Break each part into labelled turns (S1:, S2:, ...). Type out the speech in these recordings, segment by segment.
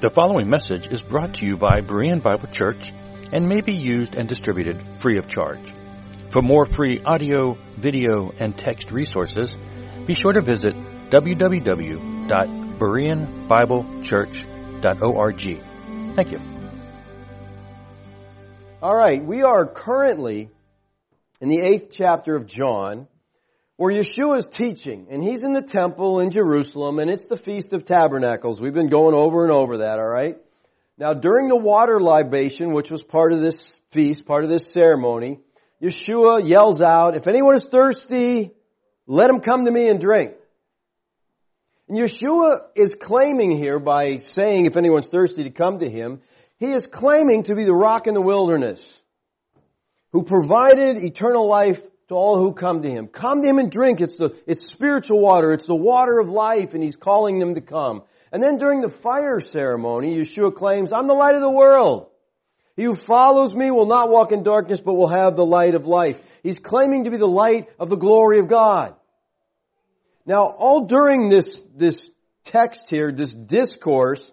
S1: The following message is brought to you by Berean Bible Church and may be used and distributed free of charge. For more free audio, video, and text resources, be sure to visit www.bereanbiblechurch.org. Thank you.
S2: All right, we are currently in the eighth chapter of John, where Yeshua is teaching, and he's in the temple in Jerusalem, and it's the Feast of Tabernacles. We've been going over and over that, alright? Now, during the water libation, which was part of this feast, part of this ceremony, Yeshua yells out, if anyone is thirsty, let him come to me and drink. And Yeshua is claiming here by saying, if anyone's thirsty to come to him, he is claiming to be the rock in the wilderness who provided eternal life to all who come to him. Come to him and drink. It's the, it's spiritual water. It's the water of life and he's calling them to come. And then during the fire ceremony, Yeshua claims, I'm the light of the world. He who follows me will not walk in darkness, but will have the light of life. He's claiming to be the light of the glory of God. Now, all during this, this text here, this discourse,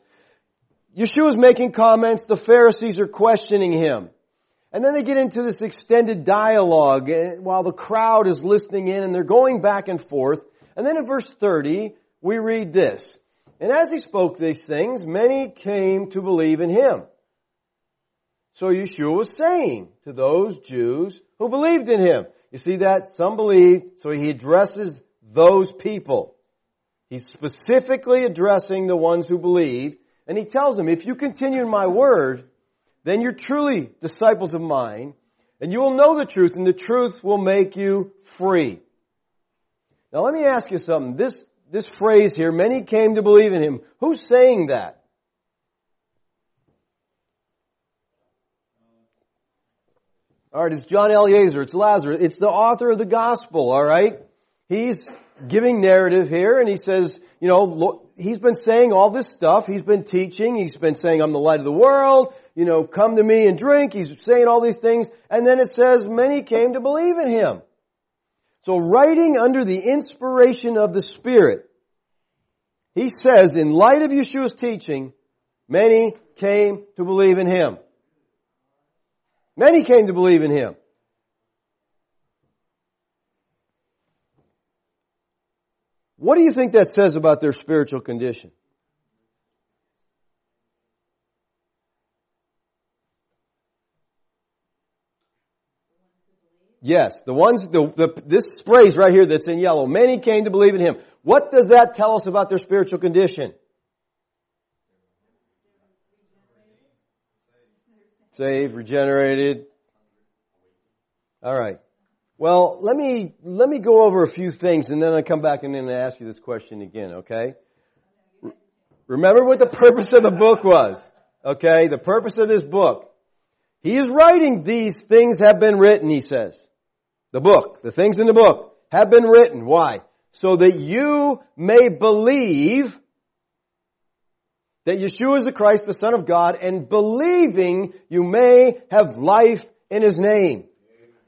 S2: Yeshua is making comments. The Pharisees are questioning him. And then they get into this extended dialogue eh, while the crowd is listening in and they're going back and forth. And then in verse 30, we read this. And as he spoke these things, many came to believe in him. So Yeshua was saying to those Jews who believed in him. You see that? Some believed, so he addresses those people. He's specifically addressing the ones who believe, and he tells them, if you continue in my word, then you're truly disciples of mine, and you will know the truth, and the truth will make you free. Now let me ask you something. This, this phrase here, many came to believe in him. Who's saying that? Alright, it's John Eliezer, it's Lazarus, it's the author of the gospel, alright? He's giving narrative here and he says, you know, look, he's been saying all this stuff, he's been teaching, he's been saying I'm the light of the world, you know, come to me and drink. He's saying all these things. And then it says, many came to believe in him. So writing under the inspiration of the Spirit, he says, in light of Yeshua's teaching, many came to believe in him. Many came to believe in him. What do you think that says about their spiritual condition? Yes, the ones, the, the, this phrase right here that's in yellow, many came to believe in him. What does that tell us about their spiritual condition? Saved, regenerated. All right. Well, let me, let me go over a few things and then I come back and then ask you this question again, okay? Remember what the purpose of the book was, okay? The purpose of this book. He is writing these things have been written, he says the book, the things in the book have been written. Why? So that you may believe that Yeshua is the Christ, the Son of God, and believing you may have life in His name.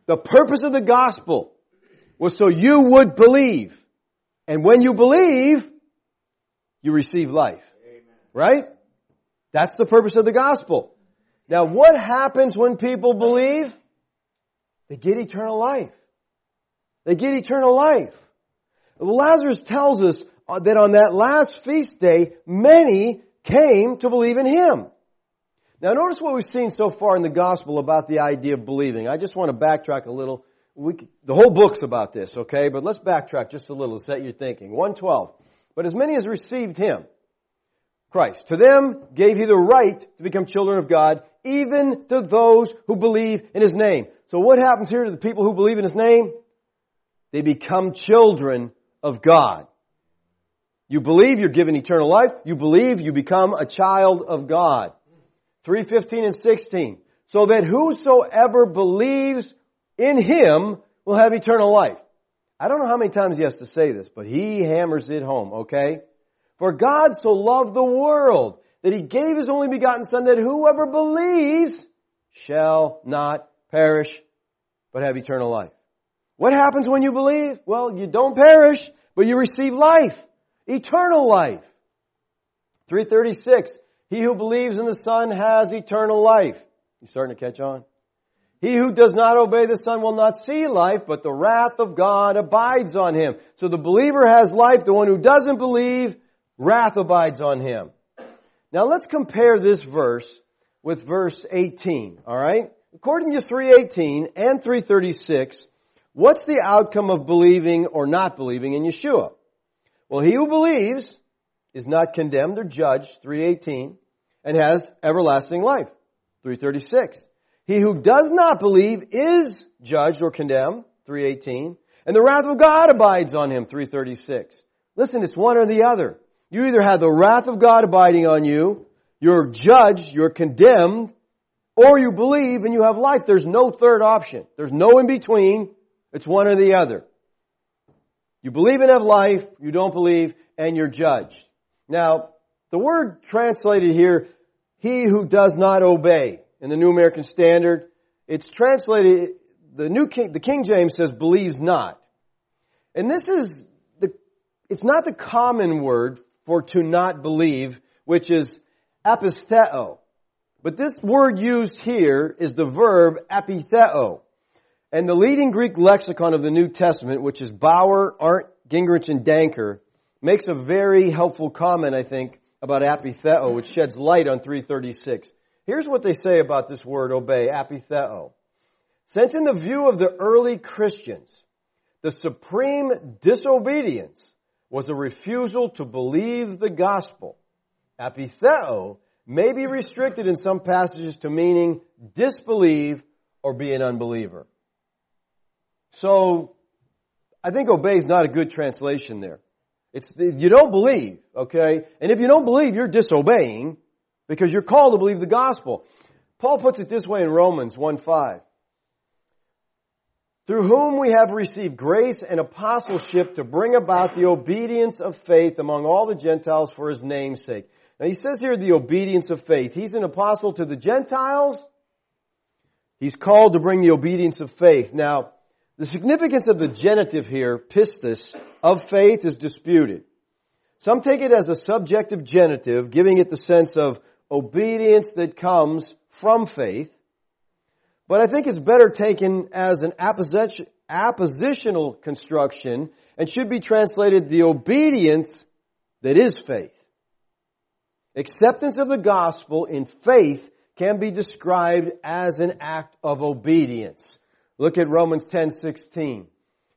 S2: The purpose of the gospel was so you would believe. And when you believe, you receive life. Right? That's the purpose of the gospel. Now what happens when people believe? They get eternal life. They get eternal life. Lazarus tells us uh, that on that last feast day, many came to believe in him. Now notice what we've seen so far in the gospel about the idea of believing. I just want to backtrack a little. We, the whole book's about this, okay? But let's backtrack just a little to set your thinking. 112. But as many as received him, Christ, to them gave he the right to become children of God, even to those who believe in his name. So what happens here to the people who believe in his name? They become children of God. You believe you're given eternal life. You believe you become a child of God. 315 and 16. So that whosoever believes in him will have eternal life. I don't know how many times he has to say this, but he hammers it home, okay? For God so loved the world that he gave his only begotten son that whoever believes shall not perish, but have eternal life. What happens when you believe? Well, you don't perish, but you receive life. Eternal life. 336. He who believes in the Son has eternal life. You starting to catch on? He who does not obey the Son will not see life, but the wrath of God abides on him. So the believer has life. The one who doesn't believe, wrath abides on him. Now let's compare this verse with verse 18, alright? According to 318 and 336, what's the outcome of believing or not believing in Yeshua? Well, he who believes is not condemned or judged, 318, and has everlasting life, 336. He who does not believe is judged or condemned, 318, and the wrath of God abides on him, 336. Listen, it's one or the other. You either have the wrath of God abiding on you, you're judged, you're condemned, or you believe and you have life. There's no third option. There's no in between. It's one or the other. You believe and have life, you don't believe, and you're judged. Now, the word translated here, he who does not obey, in the New American Standard, it's translated, the New King, the King James says believes not. And this is the, it's not the common word for to not believe, which is apisteo. But this word used here is the verb apitheo. And the leading Greek lexicon of the New Testament, which is Bauer, Arndt, Gingrich, and Danker, makes a very helpful comment, I think, about apitheo, which sheds light on 336. Here's what they say about this word obey, apitheo. Since in the view of the early Christians, the supreme disobedience was a refusal to believe the gospel. Apitheo may be restricted in some passages to meaning disbelieve or be an unbeliever. So, I think obey is not a good translation there. It's, you don't believe, okay? And if you don't believe, you're disobeying because you're called to believe the gospel. Paul puts it this way in Romans 1 5 through whom we have received grace and apostleship to bring about the obedience of faith among all the Gentiles for his name's sake. Now he says here the obedience of faith. He's an apostle to the Gentiles. He's called to bring the obedience of faith. Now, the significance of the genitive here, pistis, of faith is disputed. Some take it as a subjective genitive, giving it the sense of obedience that comes from faith. But I think it's better taken as an appositional construction and should be translated the obedience that is faith. Acceptance of the gospel in faith can be described as an act of obedience. Look at Romans 10:16.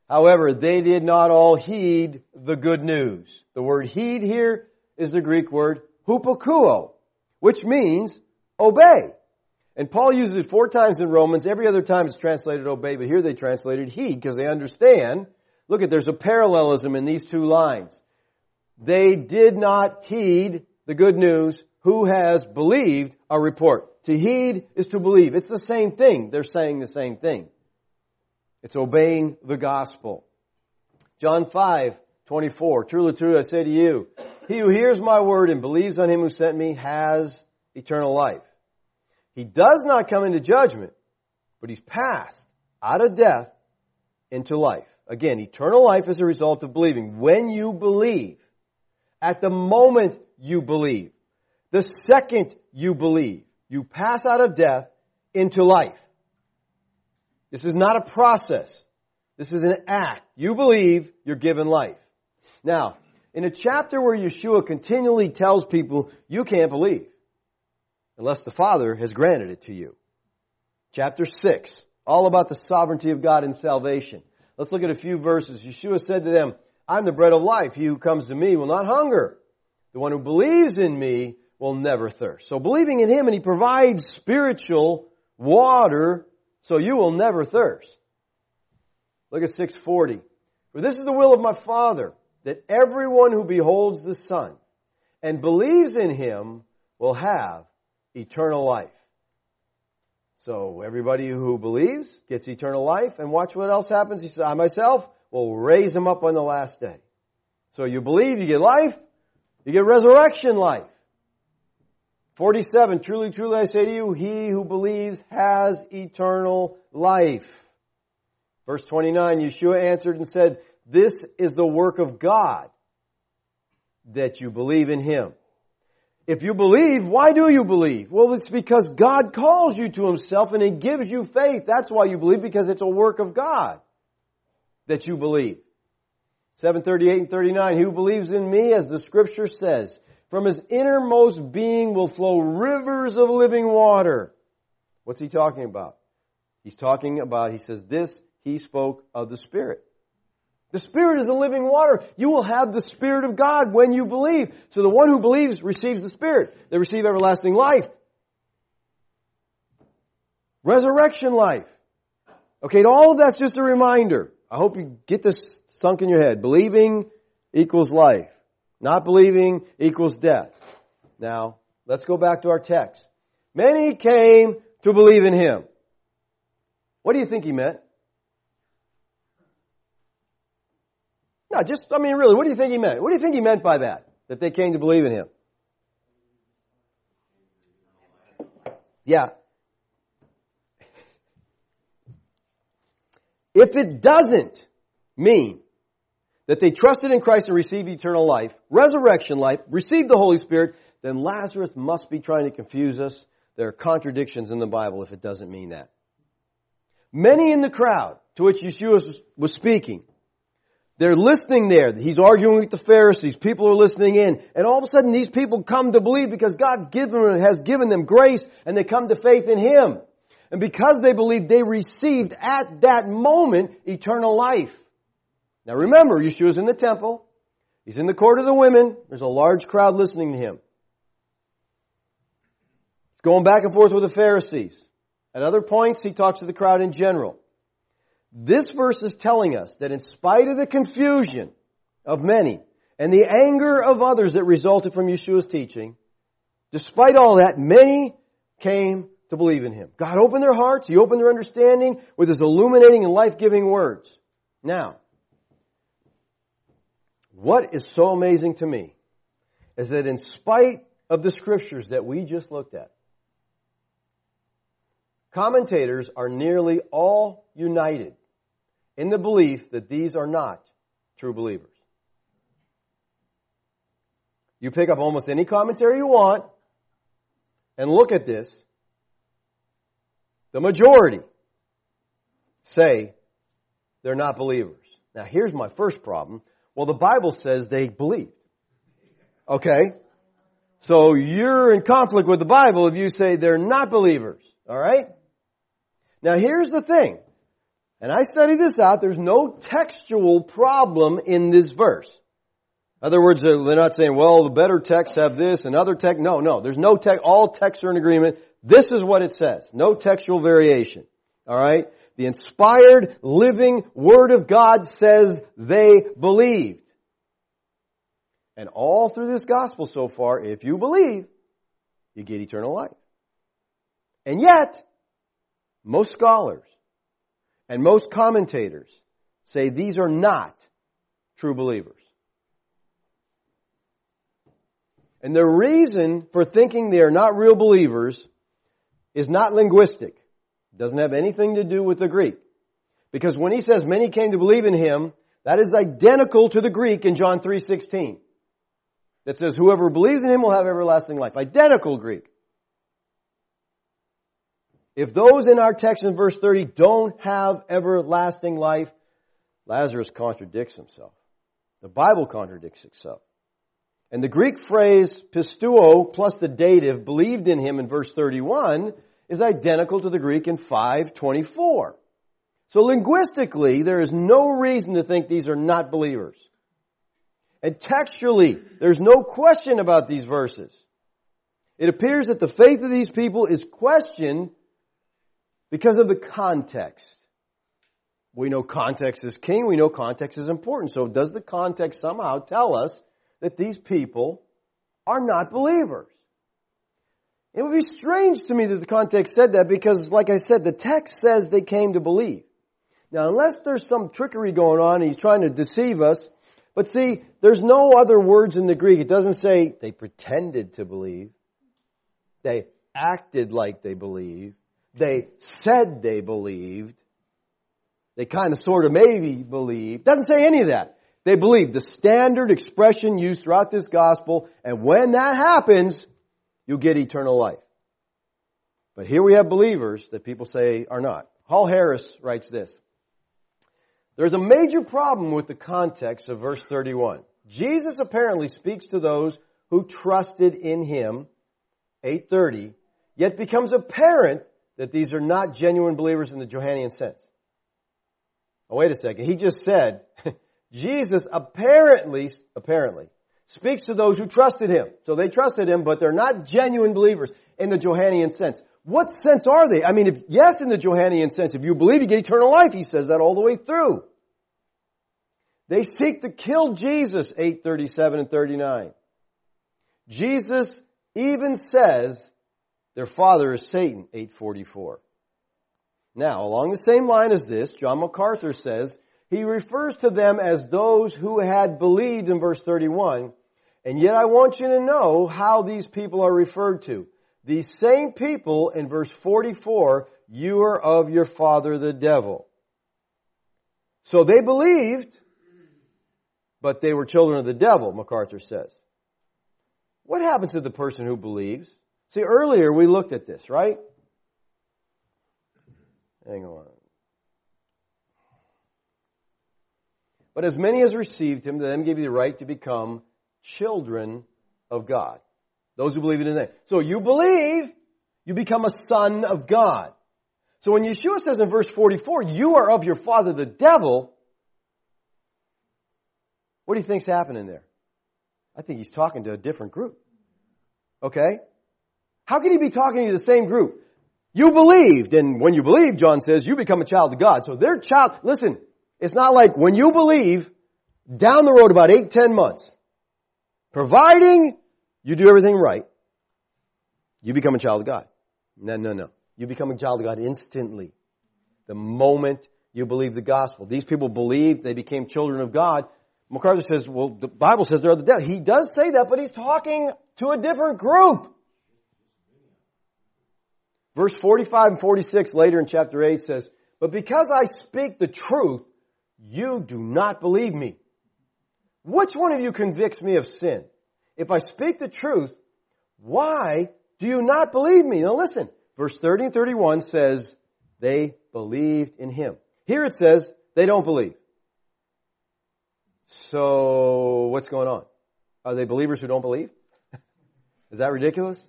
S2: However, they did not all heed the good news. The word heed here is the Greek word hupokuo, which means obey. And Paul uses it four times in Romans. Every other time it's translated obey, but here they translated heed because they understand. Look at, there's a parallelism in these two lines. They did not heed the good news. Who has believed a report? To heed is to believe. It's the same thing. They're saying the same thing. It's obeying the gospel. John 5, 24. Truly, truly, I say to you, he who hears my word and believes on him who sent me has eternal life he does not come into judgment, but he's passed out of death into life. Again, eternal life is a result of believing. When you believe, at the moment you believe, the second you believe, you pass out of death into life. This is not a process. This is an act. You believe, you're given life. Now, in a chapter where Yeshua continually tells people, you can't believe unless the Father has granted it to you. Chapter 6, all about the sovereignty of God in salvation. Let's look at a few verses. Yeshua said to them, I'm the bread of life. He who comes to me will not hunger. The one who believes in me will never thirst. So believing in him and he provides spiritual water so you will never thirst. Look at 640. For this is the will of my Father, that everyone who beholds the Son and believes in him will have eternal life. So everybody who believes gets eternal life. And watch what else happens. He says, I myself will raise him up on the last day. So you believe, you get life, you get resurrection life. 47, truly, truly I say to you, he who believes has eternal life. Verse 29, Yeshua answered and said, this is the work of God that you believe in him if you believe, why do you believe? Well, it's because God calls you to Himself and He gives you faith. That's why you believe, because it's a work of God that you believe. 738 and 39, who believes in me, as the scripture says, from his innermost being will flow rivers of living water. What's he talking about? He's talking about, he says, this he spoke of the Spirit. The Spirit is the living water. You will have the Spirit of God when you believe. So the one who believes receives the Spirit. They receive everlasting life. Resurrection life. Okay, all of that's just a reminder. I hope you get this sunk in your head. Believing equals life. Not believing equals death. Now, let's go back to our text. Many came to believe in him. What do you think he meant? No, just, I mean, really, what do you think he meant? What do you think he meant by that? That they came to believe in him? Yeah. If it doesn't mean that they trusted in Christ and received eternal life, resurrection life, received the Holy Spirit, then Lazarus must be trying to confuse us. There are contradictions in the Bible if it doesn't mean that. Many in the crowd to which Yeshua was speaking they're listening there. He's arguing with the Pharisees. People are listening in. And all of a sudden these people come to believe because God given, has given them grace and they come to faith in Him. And because they believe, they received at that moment eternal life. Now remember, Yeshua's in the temple. He's in the court of the women. There's a large crowd listening to him. He's going back and forth with the Pharisees. At other points, he talks to the crowd in general. This verse is telling us that in spite of the confusion of many and the anger of others that resulted from Yeshua's teaching, despite all that, many came to believe in him. God opened their hearts, he opened their understanding with his illuminating and life-giving words. Now, what is so amazing to me is that in spite of the scriptures that we just looked at, commentators are nearly all united in the belief that these are not true believers. You pick up almost any commentary you want and look at this. The majority say they're not believers. Now here's my first problem. Well, the Bible says they believe. Okay? So you're in conflict with the Bible if you say they're not believers. Alright? Now here's the thing. And I study this out. There's no textual problem in this verse. In other words, they're not saying, well, the better texts have this and other text. No, no. There's no text. All texts are in agreement. This is what it says. No textual variation. All right? The inspired, living Word of God says they believed. And all through this gospel so far, if you believe, you get eternal life. And yet, most scholars and most commentators say these are not true believers. And the reason for thinking they are not real believers is not linguistic. It doesn't have anything to do with the Greek. Because when he says many came to believe in him, that is identical to the Greek in John 3:16. That says whoever believes in him will have everlasting life. Identical Greek. If those in our text in verse 30 don't have everlasting life, Lazarus contradicts himself. The Bible contradicts itself. And the Greek phrase pistuo plus the dative believed in him in verse 31 is identical to the Greek in 524. So linguistically, there is no reason to think these are not believers. And textually, there's no question about these verses. It appears that the faith of these people is questioned because of the context. We know context is king. We know context is important. So does the context somehow tell us that these people are not believers? It would be strange to me that the context said that because, like I said, the text says they came to believe. Now, unless there's some trickery going on, and he's trying to deceive us. But see, there's no other words in the Greek. It doesn't say they pretended to believe. They acted like they believe. They said they believed. They kind of sort of maybe believed. Doesn't say any of that. They believed the standard expression used throughout this gospel. And when that happens, you'll get eternal life. But here we have believers that people say are not. Hall Harris writes this. There's a major problem with the context of verse 31. Jesus apparently speaks to those who trusted in him, 830, yet becomes apparent that these are not genuine believers in the Johannian sense. Oh, wait a second. He just said, Jesus apparently, apparently, speaks to those who trusted him. So they trusted him, but they're not genuine believers in the Johannian sense. What sense are they? I mean, if, yes, in the Johannian sense, if you believe you get eternal life, he says that all the way through. They seek to kill Jesus, 837 and 39. Jesus even says their father is Satan, 844. Now, along the same line as this, John MacArthur says, he refers to them as those who had believed in verse 31, and yet I want you to know how these people are referred to. These same people in verse 44, you are of your father the devil. So they believed, but they were children of the devil, MacArthur says. What happens to the person who believes? See, earlier we looked at this, right? Hang on. But as many as received him, to them gave you the right to become children of God. Those who believe in his name. So you believe, you become a son of God. So when Yeshua says in verse 44, you are of your father the devil, what do you think's happening there? I think he's talking to a different group. Okay? How can he be talking to the same group? You believed, and when you believe, John says, you become a child of God. So their child, listen, it's not like when you believe, down the road about eight, ten months, providing you do everything right, you become a child of God. No, no, no. You become a child of God instantly. The moment you believe the gospel. These people believed they became children of God. MacArthur says, well, the Bible says they're of the devil. He does say that, but he's talking to a different group. Verse 45 and 46 later in chapter 8 says, But because I speak the truth, you do not believe me. Which one of you convicts me of sin? If I speak the truth, why do you not believe me? Now listen, verse 30 and 31 says, They believed in him. Here it says, They don't believe. So, what's going on? Are they believers who don't believe? Is that ridiculous?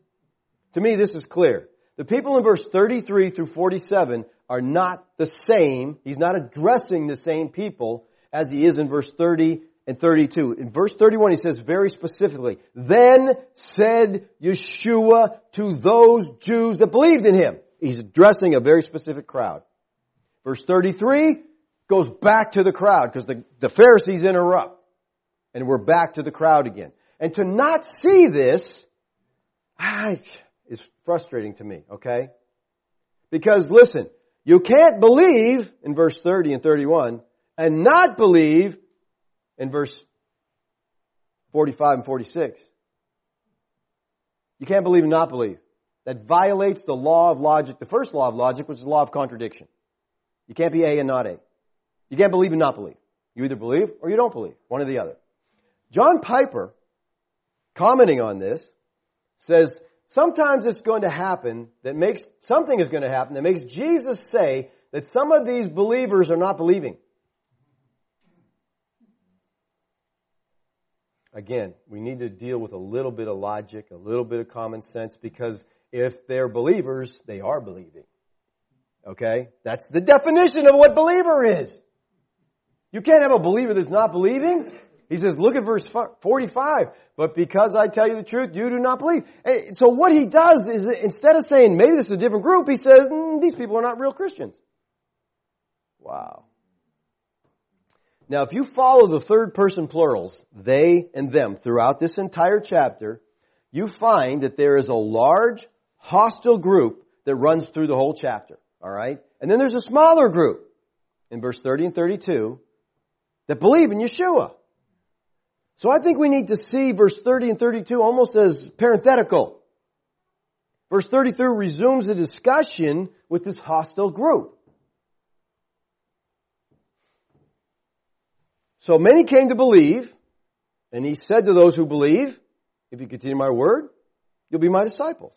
S2: To me, this is clear. The people in verse 33 through 47 are not the same. He's not addressing the same people as he is in verse 30 and 32. In verse 31, he says very specifically, Then said Yeshua to those Jews that believed in him. He's addressing a very specific crowd. Verse 33 goes back to the crowd because the, the Pharisees interrupt. And we're back to the crowd again. And to not see this, I, is frustrating to me, okay? Because listen, you can't believe in verse 30 and 31 and not believe in verse 45 and 46. You can't believe and not believe. That violates the law of logic, the first law of logic, which is the law of contradiction. You can't be A and not A. You can't believe and not believe. You either believe or you don't believe, one or the other. John Piper, commenting on this, says sometimes it's going to happen that makes, something is going to happen that makes Jesus say that some of these believers are not believing. Again, we need to deal with a little bit of logic, a little bit of common sense, because if they're believers, they are believing. Okay? That's the definition of what believer is. You can't have a believer that's not believing. He says, look at verse 45. But because I tell you the truth, you do not believe. And so what he does is instead of saying, maybe this is a different group, he says, mm, these people are not real Christians. Wow. Now, if you follow the third person plurals, they and them, throughout this entire chapter, you find that there is a large hostile group that runs through the whole chapter. All right? And then there's a smaller group in verse 30 and 32 that believe in Yeshua. So I think we need to see verse 30 and 32 almost as parenthetical. Verse 33 resumes the discussion with this hostile group. So many came to believe, and he said to those who believe, if you continue my word, you'll be my disciples.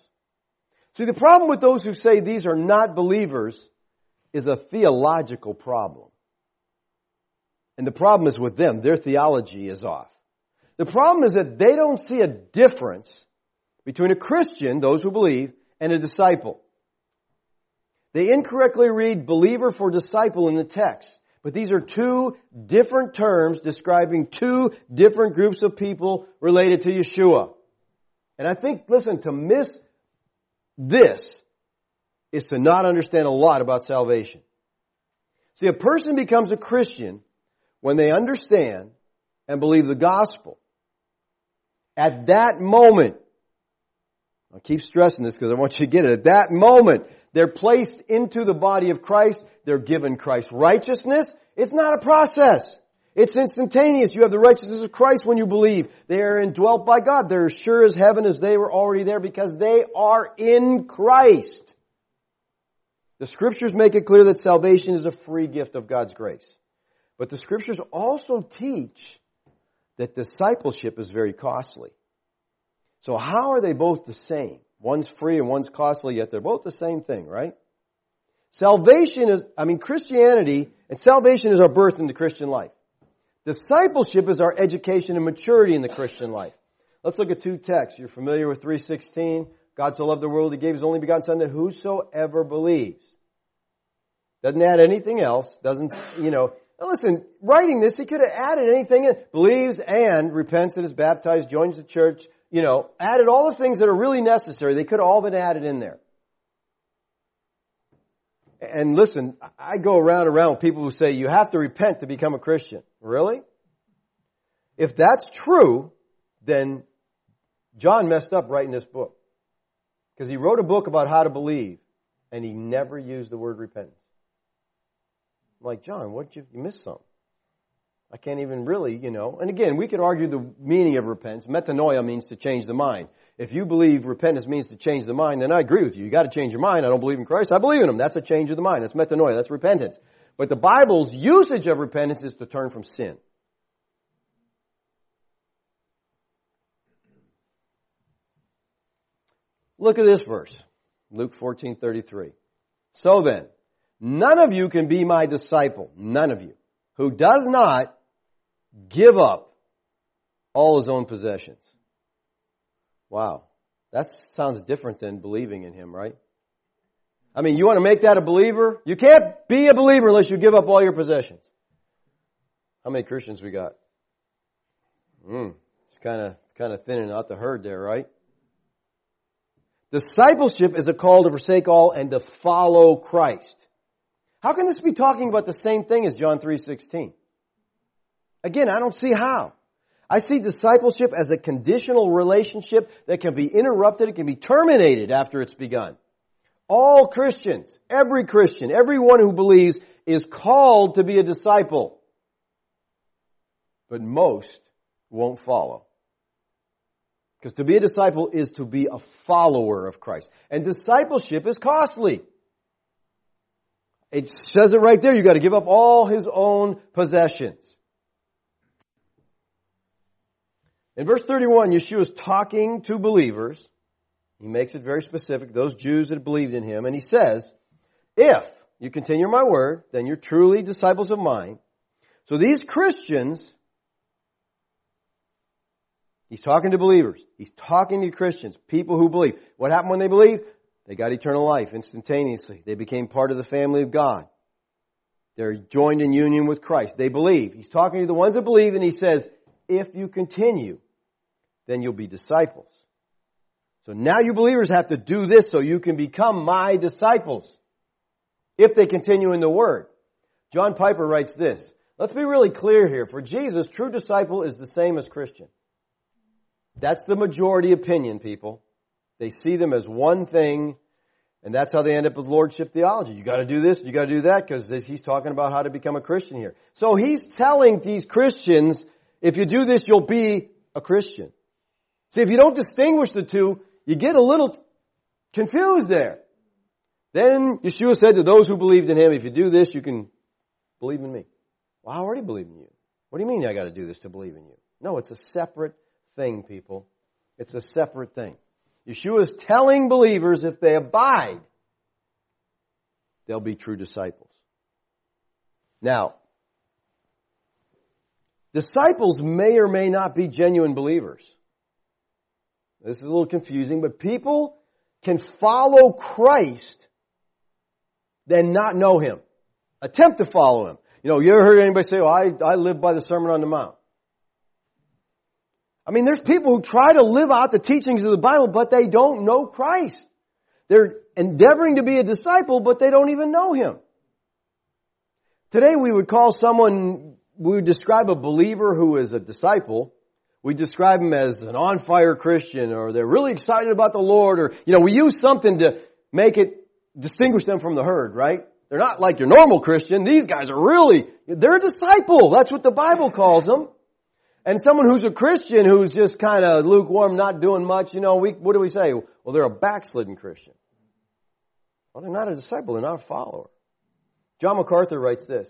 S2: See, the problem with those who say these are not believers is a theological problem. And the problem is with them, their theology is off. The problem is that they don't see a difference between a Christian, those who believe, and a disciple. They incorrectly read believer for disciple in the text. But these are two different terms describing two different groups of people related to Yeshua. And I think, listen, to miss this is to not understand a lot about salvation. See, a person becomes a Christian when they understand and believe the gospel at that moment, I keep stressing this because I want you to get it. At that moment, they're placed into the body of Christ. They're given Christ's righteousness. It's not a process. It's instantaneous. You have the righteousness of Christ when you believe. They are indwelt by God. They're as sure as heaven as they were already there because they are in Christ. The scriptures make it clear that salvation is a free gift of God's grace. But the scriptures also teach that discipleship is very costly. So how are they both the same? One's free and one's costly, yet they're both the same thing, right? Salvation is, I mean, Christianity and salvation is our birth into Christian life. Discipleship is our education and maturity in the Christian life. Let's look at two texts. You're familiar with 316. God so loved the world, he gave his only begotten son that whosoever believes. Doesn't add anything else. Doesn't, you know, now listen, writing this, he could have added anything. Believes and repents and is baptized, joins the church, you know, added all the things that are really necessary. They could have all been added in there. And listen, I go around and around with people who say you have to repent to become a Christian. Really? If that's true, then John messed up writing this book. Because he wrote a book about how to believe, and he never used the word repentance like, John, what you, you missed something. I can't even really, you know. And again, we could argue the meaning of repentance. Metanoia means to change the mind. If you believe repentance means to change the mind, then I agree with you. You got to change your mind. I don't believe in Christ. I believe in Him. That's a change of the mind. That's metanoia. That's repentance. But the Bible's usage of repentance is to turn from sin. Look at this verse, Luke 14:33. So then, None of you can be my disciple, none of you, who does not give up all his own possessions. Wow. That sounds different than believing in him, right? I mean, you want to make that a believer? You can't be a believer unless you give up all your possessions. How many Christians we got? Mm, it's kind of kind of thinning out the herd there, right? Discipleship is a call to forsake all and to follow Christ. How can this be talking about the same thing as John 3:16? Again, I don't see how. I see discipleship as a conditional relationship that can be interrupted, it can be terminated after it's begun. All Christians, every Christian, everyone who believes is called to be a disciple. But most won't follow. Because to be a disciple is to be a follower of Christ. And discipleship is costly. It says it right there. You got to give up all his own possessions. In verse 31, Yeshua is talking to believers. He makes it very specific, those Jews that believed in him, and he says, If you continue my word, then you're truly disciples of mine. So these Christians, he's talking to believers. He's talking to Christians, people who believe. What happened when they believed? They got eternal life instantaneously. They became part of the family of God. They're joined in union with Christ. They believe. He's talking to the ones that believe and he says, if you continue, then you'll be disciples. So now you believers have to do this so you can become my disciples. If they continue in the word. John Piper writes this. Let's be really clear here. For Jesus, true disciple is the same as Christian. That's the majority opinion, people. They see them as one thing, and that's how they end up with lordship theology. You gotta do this, you gotta do that, because he's talking about how to become a Christian here. So he's telling these Christians, if you do this, you'll be a Christian. See, if you don't distinguish the two, you get a little confused there. Then Yeshua said to those who believed in him, if you do this, you can believe in me. Well, I already believe in you. What do you mean I gotta do this to believe in you? No, it's a separate thing, people. It's a separate thing. Yeshua is telling believers if they abide, they'll be true disciples. Now, disciples may or may not be genuine believers. This is a little confusing, but people can follow Christ then not know Him. Attempt to follow Him. You know, you ever heard anybody say, "Oh, I, I live by the Sermon on the Mount. I mean, there's people who try to live out the teachings of the Bible, but they don't know Christ. They're endeavoring to be a disciple, but they don't even know Him. Today we would call someone, we would describe a believer who is a disciple. We describe him as an on fire Christian or they're really excited about the Lord or, you know, we use something to make it distinguish them from the herd, right? They're not like your normal Christian. These guys are really, they're a disciple. That's what the Bible calls them. And someone who's a Christian who's just kind of lukewarm, not doing much, you know, we, what do we say? Well, they're a backslidden Christian. Well, they're not a disciple, they're not a follower. John MacArthur writes this.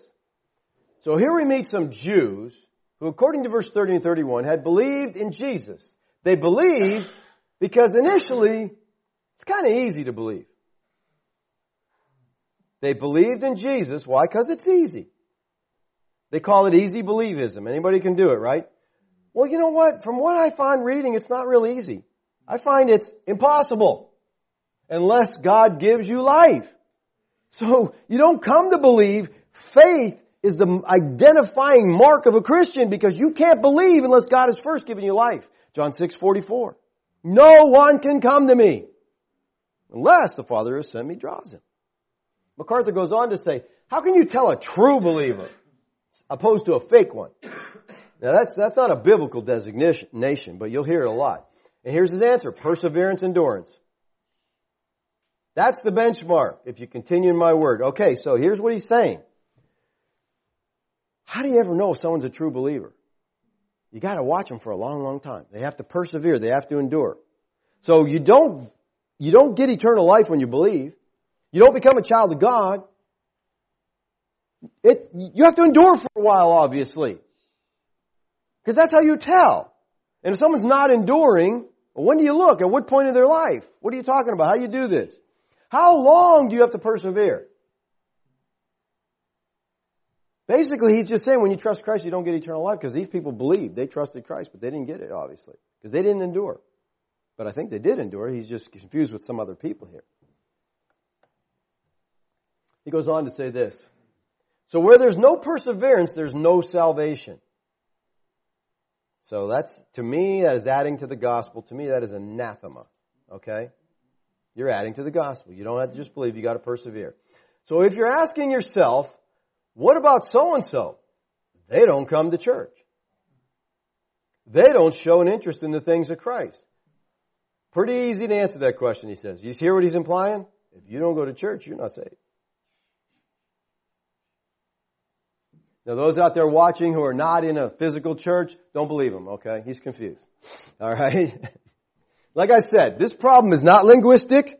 S2: So here we meet some Jews who, according to verse 30 and 31, had believed in Jesus. They believed because initially it's kind of easy to believe. They believed in Jesus. Why? Because it's easy. They call it easy believism. Anybody can do it, right? Well, you know what? From what I find reading, it's not real easy. I find it's impossible unless God gives you life. So you don't come to believe faith is the identifying mark of a Christian because you can't believe unless God has first given you life. John 6, 44. No one can come to me unless the Father who has sent me draws him. MacArthur goes on to say, how can you tell a true believer opposed to a fake one? Now that's, that's not a biblical designation, but you'll hear it a lot. And here's his answer. Perseverance, endurance. That's the benchmark if you continue in my word. Okay, so here's what he's saying. How do you ever know if someone's a true believer? You gotta watch them for a long, long time. They have to persevere. They have to endure. So you don't, you don't get eternal life when you believe. You don't become a child of God. It, you have to endure for a while, obviously. Because that's how you tell. And if someone's not enduring, when do you look? At what point in their life? What are you talking about? How do you do this? How long do you have to persevere? Basically, he's just saying when you trust Christ, you don't get eternal life because these people believed. They trusted Christ, but they didn't get it, obviously, because they didn't endure. But I think they did endure. He's just confused with some other people here. He goes on to say this So, where there's no perseverance, there's no salvation. So that's, to me, that is adding to the gospel. To me, that is anathema. Okay? You're adding to the gospel. You don't have to just believe, you gotta persevere. So if you're asking yourself, what about so and so? They don't come to church. They don't show an interest in the things of Christ. Pretty easy to answer that question, he says. You hear what he's implying? If you don't go to church, you're not saved. Now, those out there watching who are not in a physical church, don't believe him, okay? He's confused. All right? like I said, this problem is not linguistic,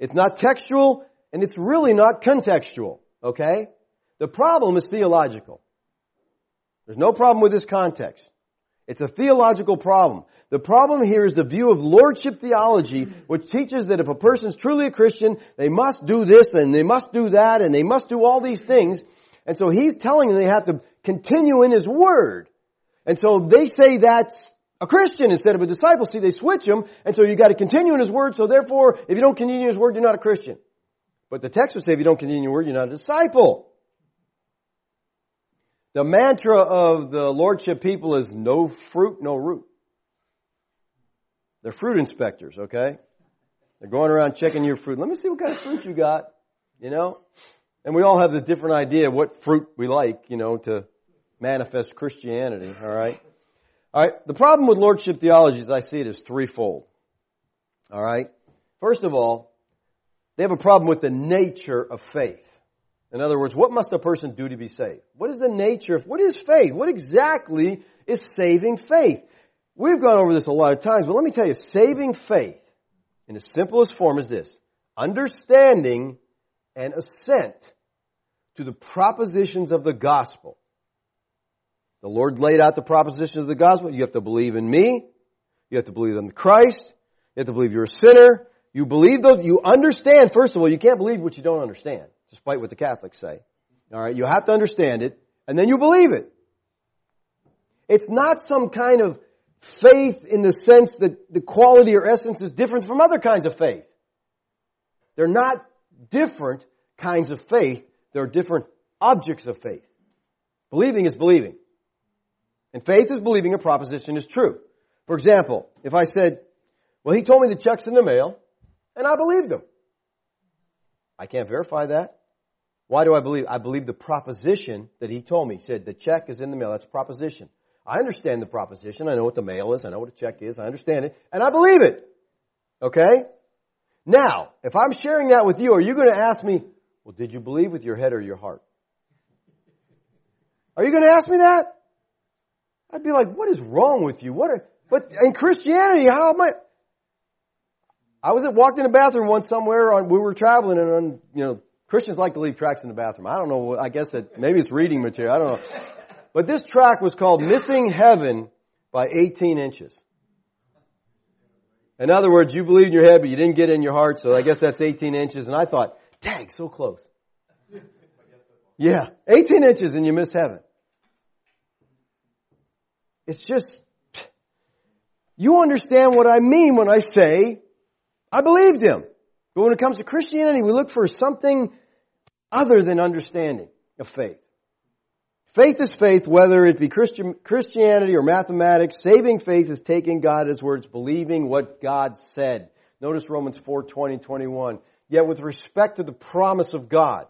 S2: it's not textual, and it's really not contextual, okay? The problem is theological. There's no problem with this context. It's a theological problem. The problem here is the view of lordship theology, which teaches that if a person's truly a Christian, they must do this and they must do that and they must do all these things. And so he's telling them they have to continue in his word. And so they say that's a Christian instead of a disciple. See, they switch them. And so you got to continue in his word. So therefore, if you don't continue in his word, you're not a Christian. But the text would say if you don't continue in your word, you're not a disciple. The mantra of the lordship people is no fruit, no root. They're fruit inspectors, okay? They're going around checking your fruit. Let me see what kind of fruit you got, you know? And we all have the different idea what fruit we like, you know, to manifest Christianity, all right? All right, the problem with lordship theology as I see it is threefold. All right? First of all, they have a problem with the nature of faith. In other words, what must a person do to be saved? What is the nature of, what is faith? What exactly is saving faith? We've gone over this a lot of times, but let me tell you, saving faith in the simplest form is this. Understanding and assent to the propositions of the gospel. The Lord laid out the propositions of the gospel. You have to believe in me. You have to believe in Christ. You have to believe you're a sinner. You believe those, you understand, first of all, you can't believe what you don't understand, despite what the Catholics say. Alright, you have to understand it, and then you believe it. It's not some kind of faith in the sense that the quality or essence is different from other kinds of faith. They're not different kinds of faith. There are different objects of faith. Believing is believing. And faith is believing a proposition is true. For example, if I said, well, he told me the check's in the mail, and I believed him. I can't verify that. Why do I believe? I believe the proposition that he told me. He said, the check is in the mail. That's proposition. I understand the proposition. I know what the mail is. I know what a check is. I understand it. And I believe it. Okay? Now, if I'm sharing that with you, are you going to ask me, well, did you believe with your head or your heart? Are you going to ask me that? I'd be like, what is wrong with you? What are, but in Christianity, how am I? I was at, walked in the bathroom once somewhere on, we were traveling and on, you know, Christians like to leave tracks in the bathroom. I don't know. I guess that maybe it's reading material. I don't know. But this track was called Missing Heaven by 18 inches. In other words, you believe in your head, but you didn't get in your heart. So I guess that's 18 inches. And I thought, Dang, so close. Yeah, 18 inches and you miss heaven. It's just, you understand what I mean when I say, I believed him. But when it comes to Christianity, we look for something other than understanding of faith. Faith is faith, whether it be Christianity or mathematics. Saving faith is taking God at His words, believing what God said. Notice Romans 4, 20, 21. Yet with respect to the promise of God,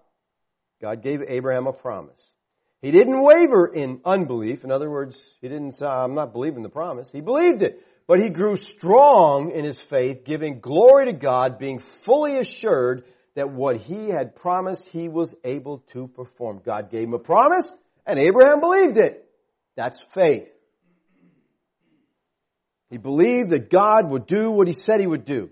S2: God gave Abraham a promise. He didn't waver in unbelief. In other words, he didn't say, I'm not believing the promise. He believed it. But he grew strong in his faith, giving glory to God, being fully assured that what he had promised, he was able to perform. God gave him a promise, and Abraham believed it. That's faith. He believed that God would do what he said he would do.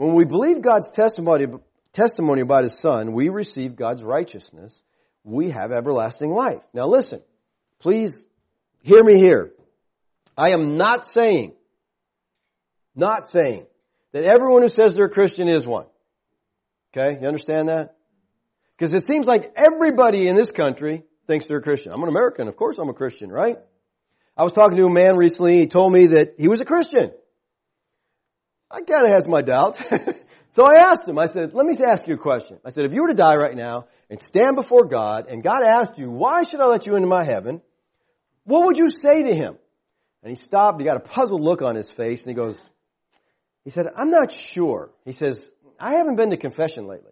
S2: When we believe God's testimony, testimony about His Son, we receive God's righteousness. We have everlasting life. Now listen, please hear me here. I am not saying, not saying that everyone who says they're a Christian is one. Okay? You understand that? Because it seems like everybody in this country thinks they're a Christian. I'm an American. Of course I'm a Christian, right? I was talking to a man recently. He told me that he was a Christian. I kind of has my doubts. so I asked him, I said, let me ask you a question. I said, if you were to die right now and stand before God and God asked you, why should I let you into my heaven? What would you say to him? And he stopped. He got a puzzled look on his face and he goes, he said, I'm not sure. He says, I haven't been to confession lately.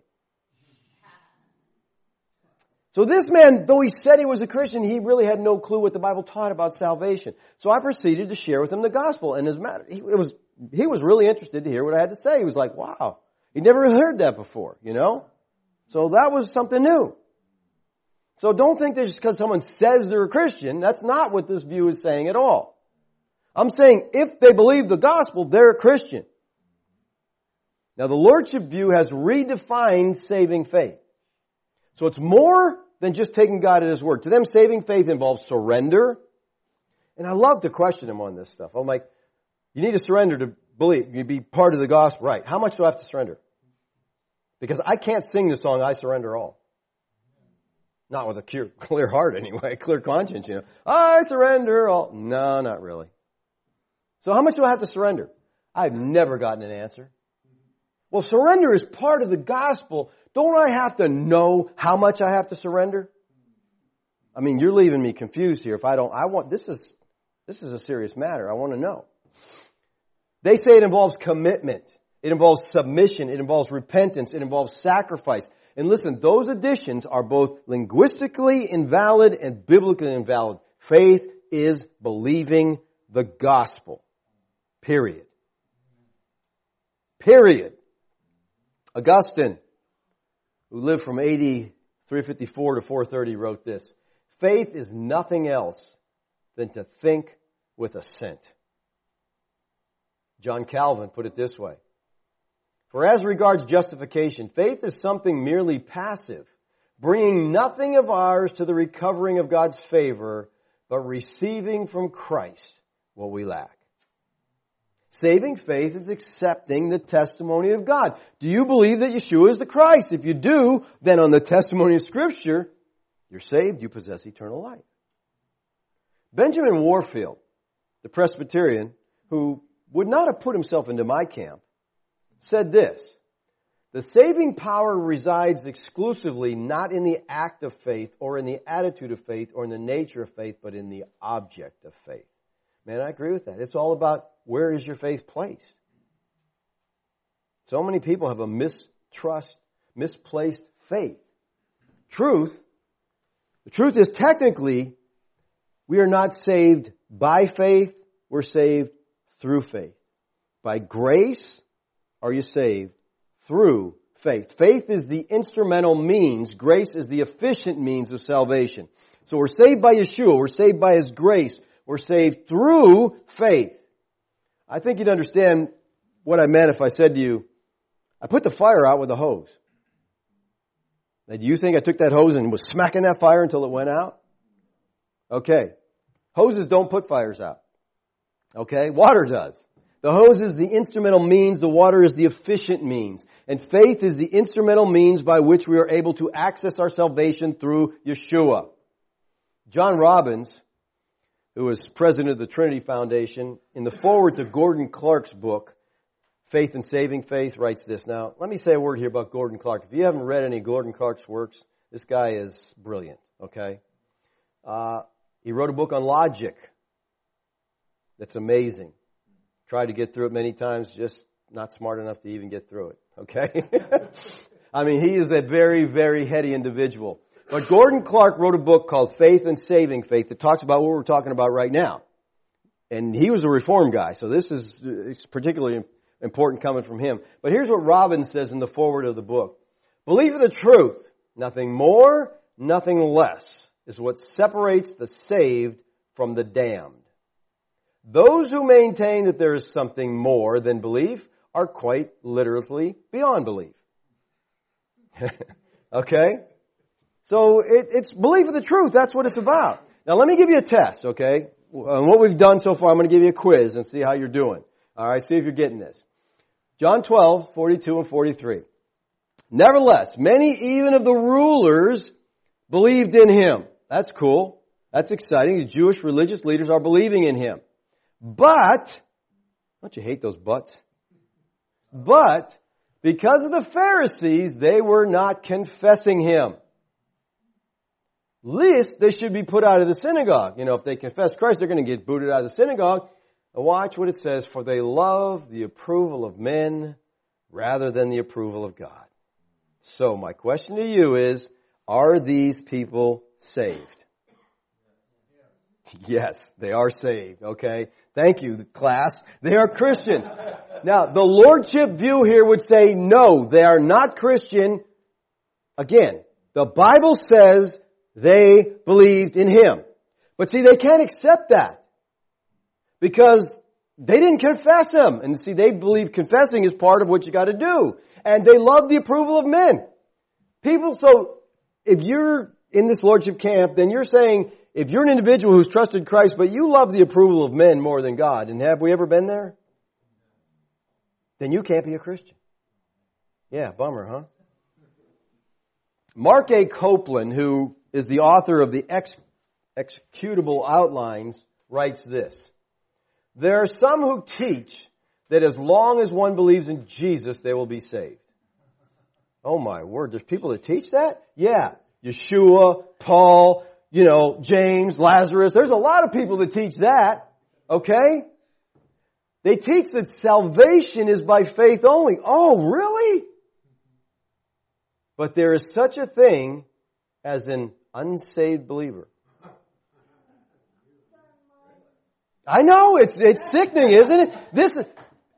S2: So this man, though he said he was a Christian, he really had no clue what the Bible taught about salvation. So I proceeded to share with him the gospel, and as matter, it was he was really interested to hear what I had to say. He was like, wow, he never heard that before, you know? So that was something new. So don't think that just because someone says they're a Christian, that's not what this view is saying at all. I'm saying if they believe the gospel, they're a Christian. Now the Lordship view has redefined saving faith. So it's more than just taking God at His word. To them, saving faith involves surrender. And I love to question them on this stuff. I'm like, you need to surrender to believe. You be part of the gospel. Right. How much do I have to surrender? Because I can't sing the song, I surrender all. Not with a clear, clear heart anyway, clear conscience, you know. I surrender all. No, not really. So how much do I have to surrender? I've never gotten an answer. Well, surrender is part of the gospel. Don't I have to know how much I have to surrender? I mean, you're leaving me confused here. If I don't, I want, this is, this is a serious matter. I want to know. They say it involves commitment. It involves submission. It involves repentance. It involves sacrifice. And listen, those additions are both linguistically invalid and biblically invalid. Faith is believing the gospel. Period. Period. Augustine, who lived from AD 354 to 430, wrote this. Faith is nothing else than to think with assent. John Calvin put it this way. For as regards justification, faith is something merely passive, bringing nothing of ours to the recovering of God's favor, but receiving from Christ what we lack. Saving faith is accepting the testimony of God. Do you believe that Yeshua is the Christ? If you do, then on the testimony of Scripture, you're saved, you possess eternal life. Benjamin Warfield, the Presbyterian, who would not have put himself into my camp, said this, the saving power resides exclusively not in the act of faith or in the attitude of faith or in the nature of faith, but in the object of faith. Man, I agree with that. It's all about where is your faith placed. So many people have a mistrust, misplaced faith. Truth, the truth is technically we are not saved by faith, we're saved through faith. By grace are you saved through faith. Faith is the instrumental means. Grace is the efficient means of salvation. So we're saved by Yeshua. We're saved by His grace. We're saved through faith. I think you'd understand what I meant if I said to you, I put the fire out with a hose. Now, do you think I took that hose and was smacking that fire until it went out? Okay. Hoses don't put fires out. Okay? Water does. The hose is the instrumental means, the water is the efficient means. And faith is the instrumental means by which we are able to access our salvation through Yeshua. John Robbins, who was president of the Trinity Foundation, in the foreword to Gordon Clark's book, Faith and Saving Faith, writes this. Now, let me say a word here about Gordon Clark. If you haven't read any Gordon Clark's works, this guy is brilliant, okay? Uh, he wrote a book on logic, that's amazing. Tried to get through it many times, just not smart enough to even get through it. Okay? I mean, he is a very, very heady individual. But Gordon Clark wrote a book called Faith and Saving Faith that talks about what we're talking about right now. And he was a reform guy, so this is particularly important coming from him. But here's what Robin says in the foreword of the book. Belief in the truth, nothing more, nothing less, is what separates the saved from the damned. Those who maintain that there is something more than belief are quite literally beyond belief. okay? So it, it's belief of the truth. That's what it's about. Now let me give you a test, okay? On what we've done so far, I'm going to give you a quiz and see how you're doing. All right, see if you're getting this. John 12, 42 and 43. Nevertheless, many even of the rulers believed in him. That's cool. That's exciting. The Jewish religious leaders are believing in him. But, don't you hate those buts? But, because of the Pharisees, they were not confessing him. Least they should be put out of the synagogue. You know, if they confess Christ, they're going to get booted out of the synagogue. Watch what it says, for they love the approval of men rather than the approval of God. So my question to you is, are these people saved? Yes, they are saved, okay? Thank you, class. They are Christians. Now, the lordship view here would say, no, they are not Christian. Again, the Bible says they believed in him. But see, they can't accept that because they didn't confess him. And see, they believe confessing is part of what you got to do. And they love the approval of men. People, so if you're in this lordship camp, then you're saying if you're an individual who's trusted Christ, but you love the approval of men more than God, and have we ever been there? Then you can't be a Christian. Yeah, bummer, huh? Mark A. Copeland, who is the author of the ex- Executable Outlines, writes this. There are some who teach that as long as one believes in Jesus, they will be saved. Oh my word, there's people that teach that? Yeah. Yeshua, Paul, you know, James, Lazarus. There's a lot of people that teach that, okay? They teach that salvation is by faith only. Oh, really? But there is such a thing as an unsaved believer. I know, it's, it's sickening, isn't it? This,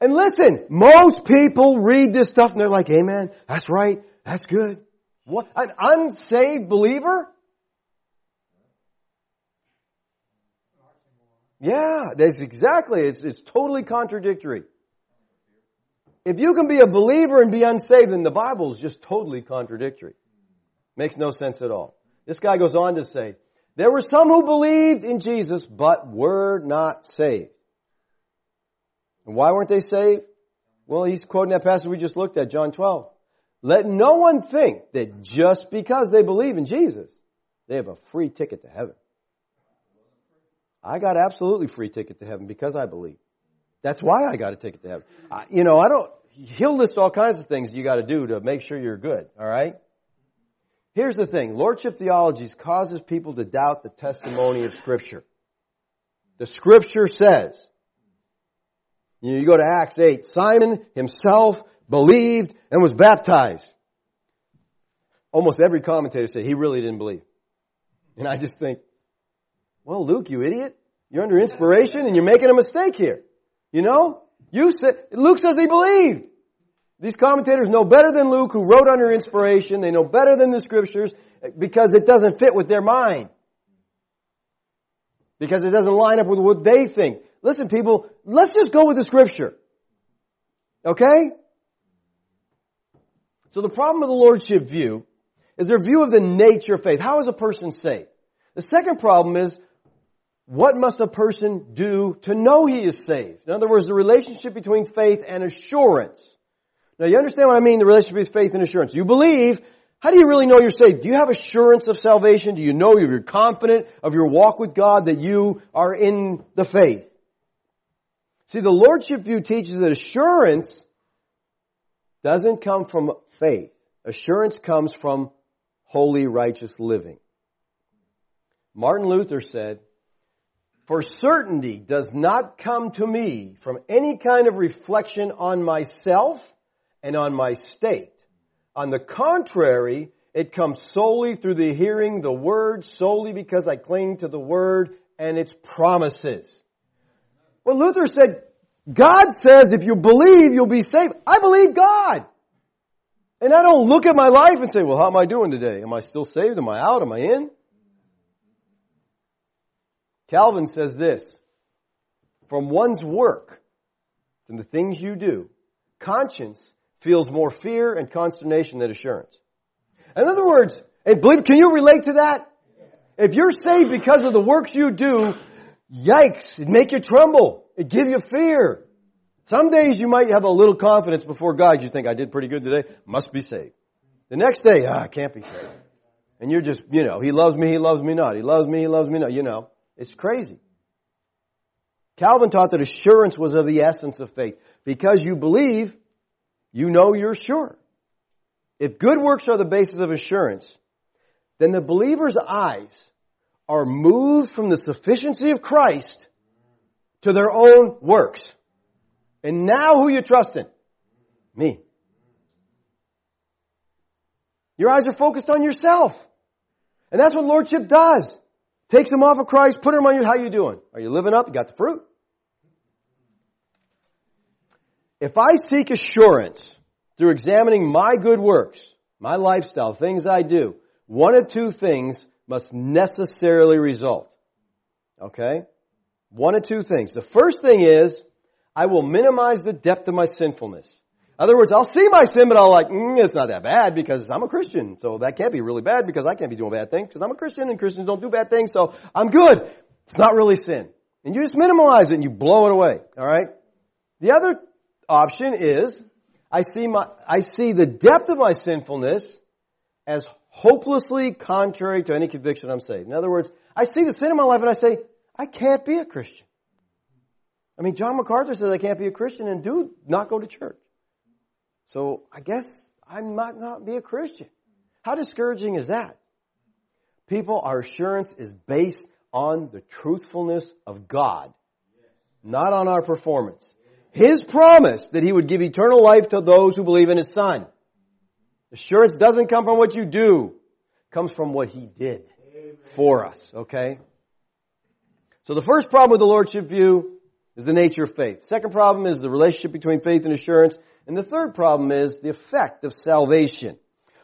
S2: and listen, most people read this stuff and they're like, amen, that's right, that's good. What, an unsaved believer? Yeah, that's exactly. It's, it's totally contradictory. If you can be a believer and be unsaved, then the Bible is just totally contradictory. Makes no sense at all. This guy goes on to say, there were some who believed in Jesus, but were not saved. And why weren't they saved? Well, he's quoting that passage we just looked at, John 12. Let no one think that just because they believe in Jesus, they have a free ticket to heaven. I got absolutely free ticket to heaven because I believe. That's why I got a ticket to heaven. I, you know, I don't, he'll list all kinds of things you got to do to make sure you're good, all right? Here's the thing Lordship theologies causes people to doubt the testimony of Scripture. The Scripture says, you go to Acts 8, Simon himself believed and was baptized. Almost every commentator said he really didn't believe. And I just think, well, Luke, you idiot. You're under inspiration and you're making a mistake here. You know? You said, Luke says he believed. These commentators know better than Luke who wrote under inspiration. They know better than the scriptures eh, because it doesn't fit with their mind. Because it doesn't line up with what they think. Listen people, let's just go with the scripture. Okay? So the problem with the lordship view is their view of the nature of faith. How is a person saved? The second problem is what must a person do to know he is saved? In other words, the relationship between faith and assurance. Now you understand what I mean, the relationship between faith and assurance. You believe, how do you really know you're saved? Do you have assurance of salvation? Do you know you're confident of your walk with God that you are in the faith? See, the Lordship view teaches that assurance doesn't come from faith. Assurance comes from holy, righteous living. Martin Luther said, for certainty does not come to me from any kind of reflection on myself and on my state. On the contrary, it comes solely through the hearing the word, solely because I cling to the word and its promises. Well, Luther said, God says if you believe, you'll be saved. I believe God. And I don't look at my life and say, well, how am I doing today? Am I still saved? Am I out? Am I in? Calvin says this From one's work and the things you do, conscience feels more fear and consternation than assurance. In other words, and believe, can you relate to that? If you're saved because of the works you do, yikes, it make you tremble. It give you fear. Some days you might have a little confidence before God. You think, I did pretty good today. Must be saved. The next day, ah, I can't be saved. And you're just, you know, he loves me, he loves me not. He loves me, he loves me not, you know. It's crazy. Calvin taught that assurance was of the essence of faith. Because you believe, you know you're sure. If good works are the basis of assurance, then the believer's eyes are moved from the sufficiency of Christ to their own works. And now who you trust in? Me. Your eyes are focused on yourself. And that's what lordship does. Takes them off of Christ, put them on you. How you doing? Are you living up? You got the fruit. If I seek assurance through examining my good works, my lifestyle, things I do, one of two things must necessarily result. Okay? One of two things. The first thing is, I will minimize the depth of my sinfulness other words, I'll see my sin, but I'll like, mm, it's not that bad because I'm a Christian. So that can't be really bad because I can't be doing bad things because I'm a Christian and Christians don't do bad things. So I'm good. It's not really sin. And you just minimalize it and you blow it away. All right. The other option is I see my, I see the depth of my sinfulness as hopelessly contrary to any conviction I'm saved. In other words, I see the sin in my life and I say, I can't be a Christian. I mean, John MacArthur says I can't be a Christian and do not go to church. So I guess I might not be a Christian. How discouraging is that? People, our assurance is based on the truthfulness of God, not on our performance. His promise that He would give eternal life to those who believe in His Son. Assurance doesn't come from what you do, comes from what He did for us, okay? So the first problem with the Lordship view is the nature of faith. Second problem is the relationship between faith and assurance. And the third problem is the effect of salvation.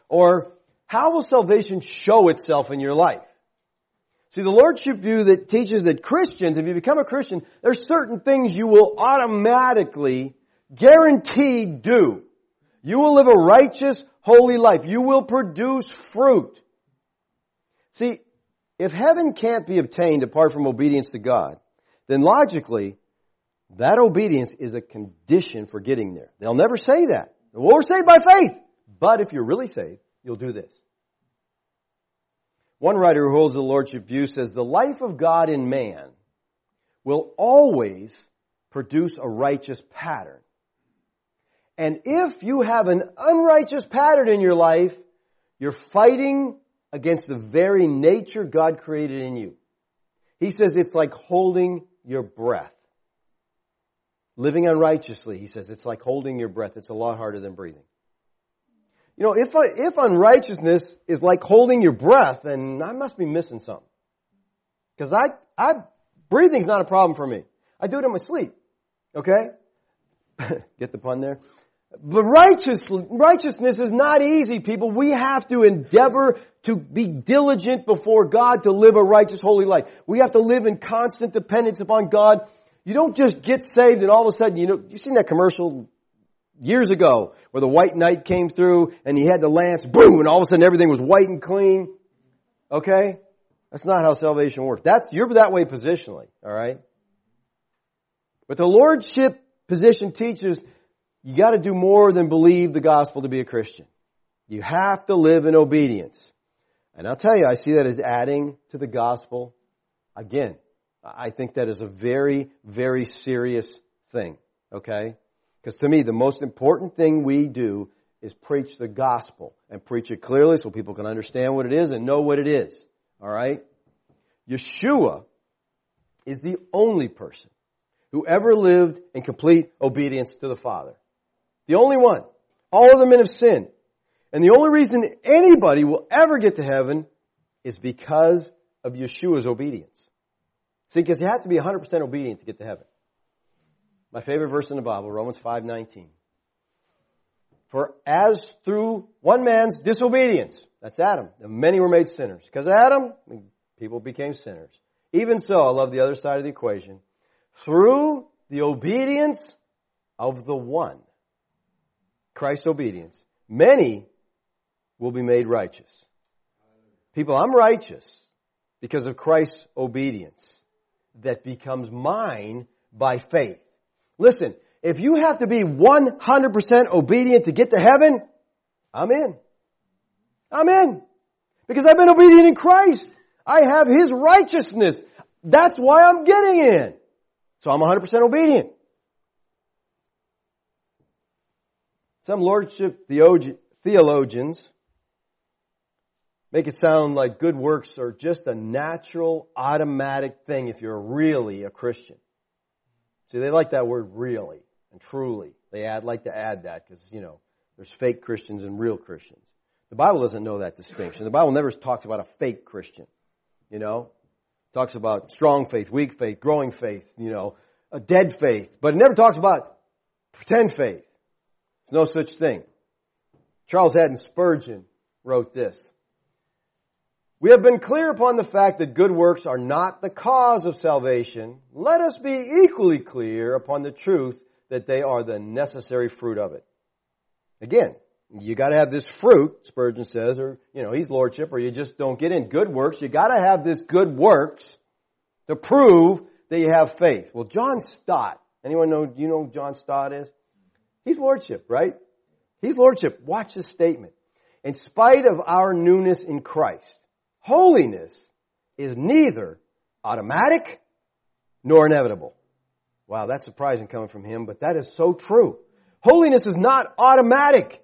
S2: Or how will salvation show itself in your life? See, the Lordship view that teaches that Christians, if you become a Christian, there's certain things you will automatically, guaranteed do. You will live a righteous, holy life. You will produce fruit. See, if heaven can't be obtained apart from obedience to God, then logically, that obedience is a condition for getting there. They'll never say that. Well, we're saved by faith. But if you're really saved, you'll do this. One writer who holds the lordship view says the life of God in man will always produce a righteous pattern. And if you have an unrighteous pattern in your life, you're fighting against the very nature God created in you. He says it's like holding your breath. Living unrighteously, he says, it's like holding your breath. It's a lot harder than breathing. You know, if, if unrighteousness is like holding your breath, then I must be missing something. Because I, I, breathing's not a problem for me. I do it in my sleep. Okay? Get the pun there? But righteous, righteousness is not easy, people. We have to endeavor to be diligent before God to live a righteous, holy life. We have to live in constant dependence upon God you don't just get saved and all of a sudden, you know, you've seen that commercial years ago where the white knight came through and he had the lance, boom, and all of a sudden everything was white and clean. Okay? That's not how salvation works. That's, you're that way positionally, alright? But the lordship position teaches you gotta do more than believe the gospel to be a Christian. You have to live in obedience. And I'll tell you, I see that as adding to the gospel again. I think that is a very, very serious thing, okay? Because to me, the most important thing we do is preach the gospel and preach it clearly so people can understand what it is and know what it is, all right? Yeshua is the only person who ever lived in complete obedience to the Father. The only one. All of the men have sinned. And the only reason anybody will ever get to heaven is because of Yeshua's obedience. See, because you have to be 100% obedient to get to heaven. My favorite verse in the Bible, Romans 5:19. For as through one man's disobedience, that's Adam, many were made sinners. Because Adam, people became sinners. Even so, I love the other side of the equation. Through the obedience of the one, Christ's obedience, many will be made righteous. People, I'm righteous because of Christ's obedience that becomes mine by faith. Listen, if you have to be 100% obedient to get to heaven, I'm in. I'm in. Because I've been obedient in Christ. I have His righteousness. That's why I'm getting in. So I'm 100% obedient. Some lordship theologians make it sound like good works are just a natural, automatic thing if you're really a Christian. See, they like that word really and truly. They add, like to add that because, you know, there's fake Christians and real Christians. The Bible doesn't know that distinction. The Bible never talks about a fake Christian, you know? It talks about strong faith, weak faith, growing faith, you know, a dead faith, but it never talks about pretend faith. There's no such thing. Charles Haddon Spurgeon wrote this. We have been clear upon the fact that good works are not the cause of salvation. Let us be equally clear upon the truth that they are the necessary fruit of it. Again, you gotta have this fruit, Spurgeon says, or, you know, he's lordship, or you just don't get in good works. You gotta have this good works to prove that you have faith. Well, John Stott, anyone know, you know John Stott is? He's lordship, right? He's lordship. Watch his statement. In spite of our newness in Christ, holiness is neither automatic nor inevitable. Wow, that's surprising coming from him, but that is so true. Holiness is not automatic.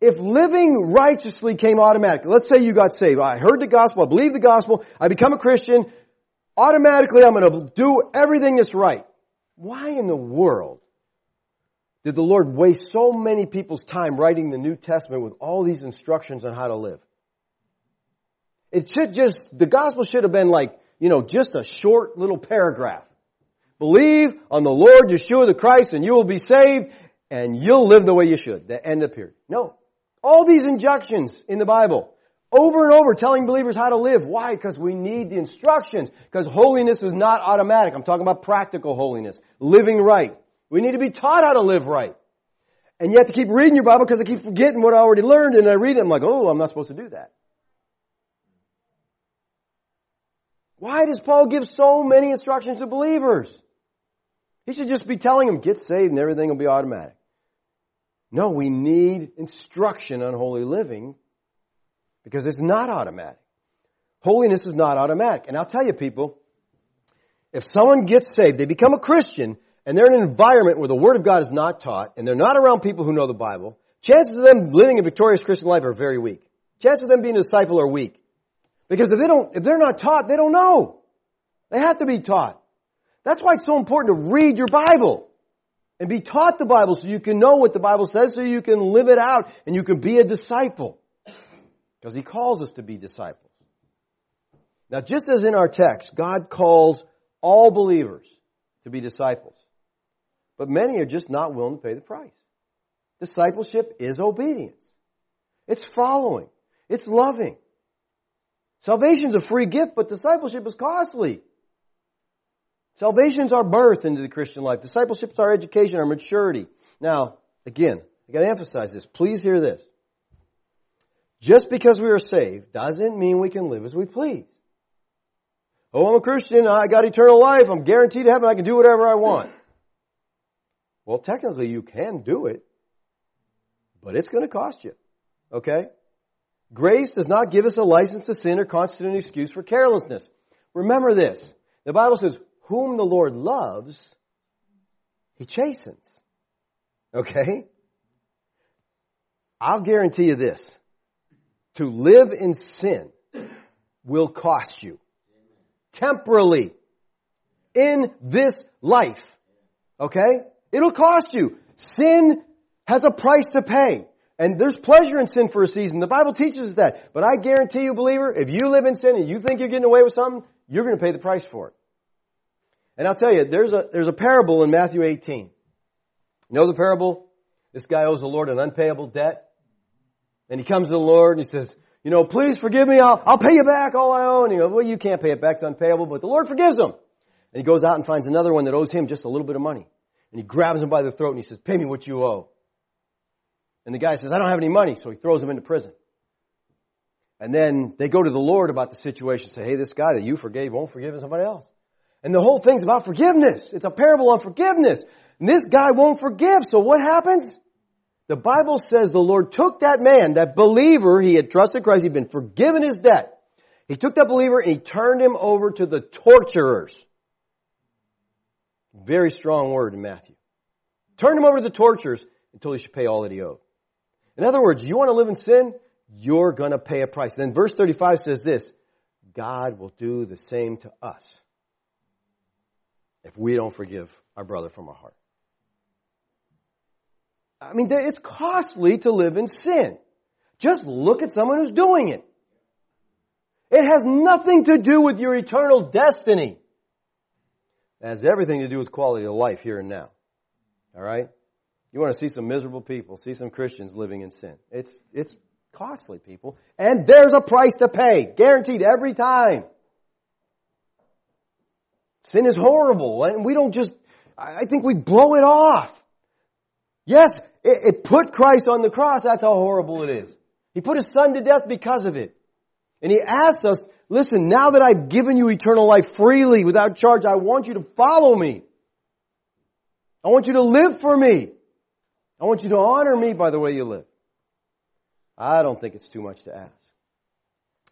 S2: If living righteously came automatic, let's say you got saved. I heard the gospel, I believe the gospel, I become a Christian, automatically I'm going to do everything that's right. Why in the world did the Lord waste so many people's time writing the New Testament with all these instructions on how to live? It should just, the gospel should have been like, you know, just a short little paragraph. Believe on the Lord Yeshua the Christ and you will be saved and you'll live the way you should. The end of period. No. All these injunctions in the Bible, over and over telling believers how to live. Why? Because we need the instructions. Because holiness is not automatic. I'm talking about practical holiness. Living right. We need to be taught how to live right. And you have to keep reading your Bible because I keep forgetting what I already learned and I read it. I'm like, oh, I'm not supposed to do that. Why does Paul give so many instructions to believers? He should just be telling them, get saved and everything will be automatic. No, we need instruction on holy living because it's not automatic. Holiness is not automatic. And I'll tell you people, if someone gets saved, they become a Christian, and they're in an environment where the Word of God is not taught, and they're not around people who know the Bible, chances of them living a victorious Christian life are very weak. Chances of them being a disciple are weak. Because if they don't, if they're not taught, they don't know. They have to be taught. That's why it's so important to read your Bible and be taught the Bible so you can know what the Bible says so you can live it out and you can be a disciple. Because he calls us to be disciples. Now just as in our text, God calls all believers to be disciples. But many are just not willing to pay the price. Discipleship is obedience. It's following. It's loving. Salvation's a free gift, but discipleship is costly. Salvation's our birth into the Christian life. Discipleship's our education, our maturity. Now, again, I gotta emphasize this. Please hear this. Just because we are saved doesn't mean we can live as we please. Oh, I'm a Christian, I got eternal life, I'm guaranteed to heaven, I can do whatever I want. Well, technically you can do it, but it's gonna cost you. Okay? Grace does not give us a license to sin or constitute an excuse for carelessness. Remember this. The Bible says, whom the Lord loves, he chastens. Okay? I'll guarantee you this. To live in sin will cost you. Temporally. In this life. Okay? It'll cost you. Sin has a price to pay. And there's pleasure in sin for a season. The Bible teaches us that. But I guarantee you, believer, if you live in sin and you think you're getting away with something, you're going to pay the price for it. And I'll tell you, there's a, there's a parable in Matthew 18. You know the parable? This guy owes the Lord an unpayable debt. And he comes to the Lord and he says, you know, please forgive me. I'll, I'll pay you back all I owe. And he goes, well, you can't pay it back. It's unpayable. But the Lord forgives him. And he goes out and finds another one that owes him just a little bit of money. And he grabs him by the throat and he says, pay me what you owe. And the guy says, I don't have any money. So he throws him into prison. And then they go to the Lord about the situation, say, hey, this guy that you forgave won't forgive somebody else. And the whole thing's about forgiveness. It's a parable on forgiveness. And this guy won't forgive. So what happens? The Bible says the Lord took that man, that believer, he had trusted Christ, he'd been forgiven his debt. He took that believer and he turned him over to the torturers. Very strong word in Matthew. Turned him over to the torturers until he should pay all that he owed. In other words, you want to live in sin? You're going to pay a price. Then verse 35 says this God will do the same to us if we don't forgive our brother from our heart. I mean, it's costly to live in sin. Just look at someone who's doing it. It has nothing to do with your eternal destiny. It has everything to do with quality of life here and now. All right? You want to see some miserable people, see some Christians living in sin. It's, it's costly, people. And there's a price to pay, guaranteed every time. Sin is horrible, and we don't just, I think we blow it off. Yes, it, it, put Christ on the cross. That's how horrible it is. He put his son to death because of it. And he asks us, listen, now that I've given you eternal life freely without charge, I want you to follow me. I want you to live for me. I want you to honor me by the way you live. I don't think it's too much to ask.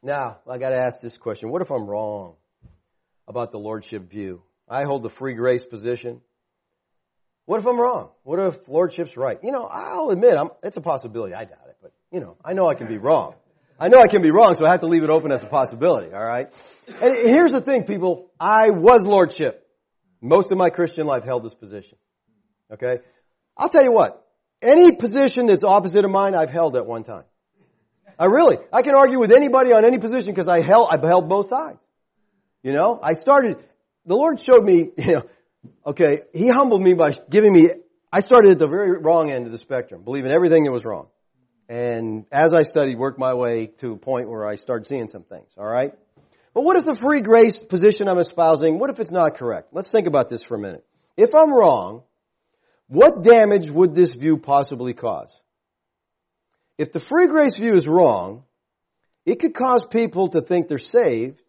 S2: Now, I got to ask this question. What if I'm wrong about the lordship view? I hold the free grace position. What if I'm wrong? What if lordship's right? You know, I'll admit I'm, it's a possibility. I doubt it, but you know, I know I can be wrong. I know I can be wrong, so I have to leave it open as a possibility, all right? And here's the thing, people. I was lordship. Most of my Christian life held this position. Okay? I'll tell you what. Any position that's opposite of mine, I've held at one time. I really, I can argue with anybody on any position because I held, I've held both sides. You know, I started, the Lord showed me, you know, okay, He humbled me by giving me, I started at the very wrong end of the spectrum, believing everything that was wrong. And as I studied, worked my way to a point where I started seeing some things, alright? But what if the free grace position I'm espousing, what if it's not correct? Let's think about this for a minute. If I'm wrong, what damage would this view possibly cause? If the free grace view is wrong, it could cause people to think they're saved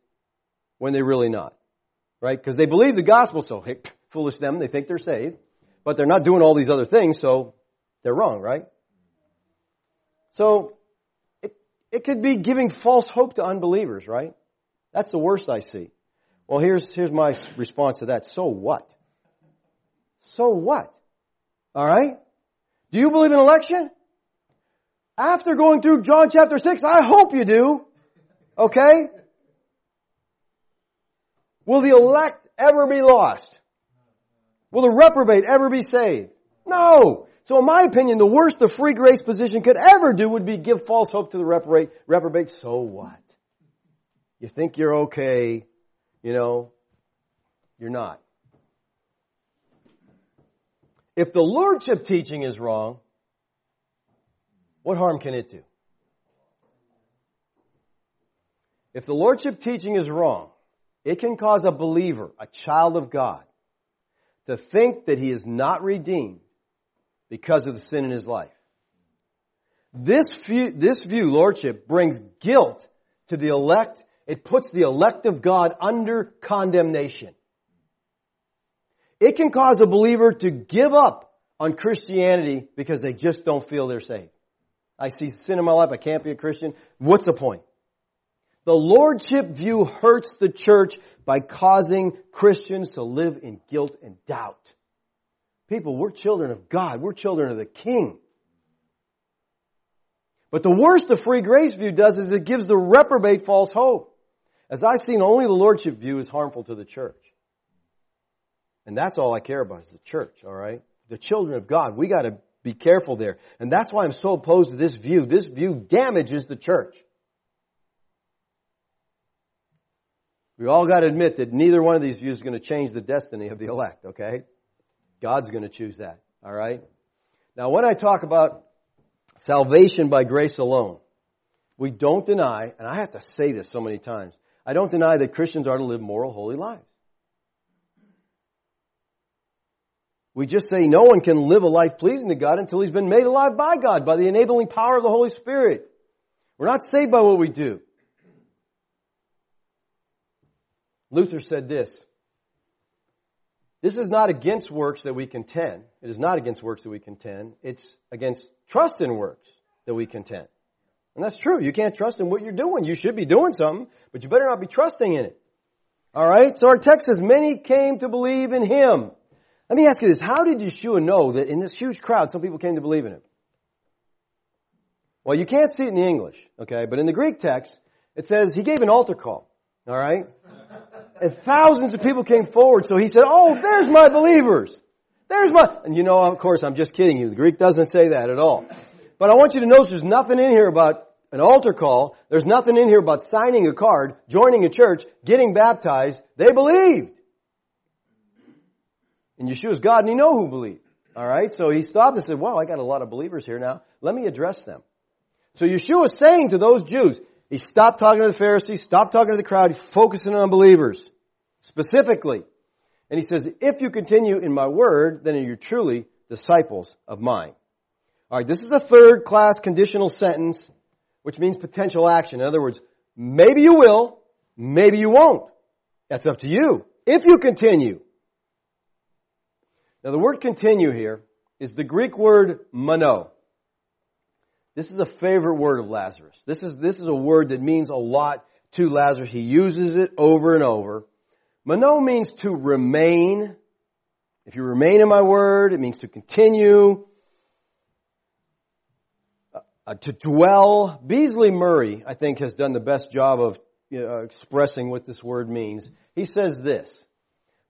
S2: when they're really not. Right? Because they believe the gospel, so hey, foolish them, they think they're saved, but they're not doing all these other things, so they're wrong, right? So, it, it could be giving false hope to unbelievers, right? That's the worst I see. Well, here's, here's my response to that. So what? So what? Alright? Do you believe in election? After going through John chapter 6, I hope you do. Okay? Will the elect ever be lost? Will the reprobate ever be saved? No! So in my opinion, the worst the free grace position could ever do would be give false hope to the reprobate. Reprobate, so what? You think you're okay, you know, you're not. If the lordship teaching is wrong, what harm can it do? If the lordship teaching is wrong, it can cause a believer, a child of God, to think that he is not redeemed because of the sin in his life. This view, this view, lordship, brings guilt to the elect. It puts the elect of God under condemnation. It can cause a believer to give up on Christianity because they just don't feel they're saved. I see sin in my life. I can't be a Christian. What's the point? The lordship view hurts the church by causing Christians to live in guilt and doubt. People, we're children of God. We're children of the King. But the worst the free grace view does is it gives the reprobate false hope. As I've seen, only the lordship view is harmful to the church. And that's all I care about is the church, all right? The children of God. We got to be careful there. And that's why I'm so opposed to this view. This view damages the church. We all got to admit that neither one of these views is going to change the destiny of the elect, okay? God's going to choose that, all right? Now, when I talk about salvation by grace alone, we don't deny, and I have to say this so many times, I don't deny that Christians are to live moral, holy lives. We just say no one can live a life pleasing to God until he's been made alive by God, by the enabling power of the Holy Spirit. We're not saved by what we do. Luther said this. This is not against works that we contend. It is not against works that we contend. It's against trust in works that we contend. And that's true. You can't trust in what you're doing. You should be doing something, but you better not be trusting in it. All right? So our text says, many came to believe in him. Let me ask you this. How did Yeshua know that in this huge crowd, some people came to believe in him? Well, you can't see it in the English, okay? But in the Greek text, it says he gave an altar call, all right? And thousands of people came forward, so he said, oh, there's my believers. There's my, and you know, of course, I'm just kidding you. The Greek doesn't say that at all. But I want you to notice there's nothing in here about an altar call. There's nothing in here about signing a card, joining a church, getting baptized. They believed. And Yeshua's God, and he know who believe. All right? So he stopped and said, wow, I got a lot of believers here now. Let me address them. So Yeshua is saying to those Jews, he stopped talking to the Pharisees, stopped talking to the crowd, focusing on believers. Specifically. And he says, if you continue in my word, then you're truly disciples of mine. Alright, this is a third class conditional sentence, which means potential action. In other words, maybe you will, maybe you won't. That's up to you. If you continue, now the word continue here is the Greek word meno. This is a favorite word of Lazarus. This is, this is a word that means a lot to Lazarus. He uses it over and over. Meno means to remain. If you remain in my word, it means to continue, uh, to dwell. Beasley Murray, I think, has done the best job of uh, expressing what this word means. He says this.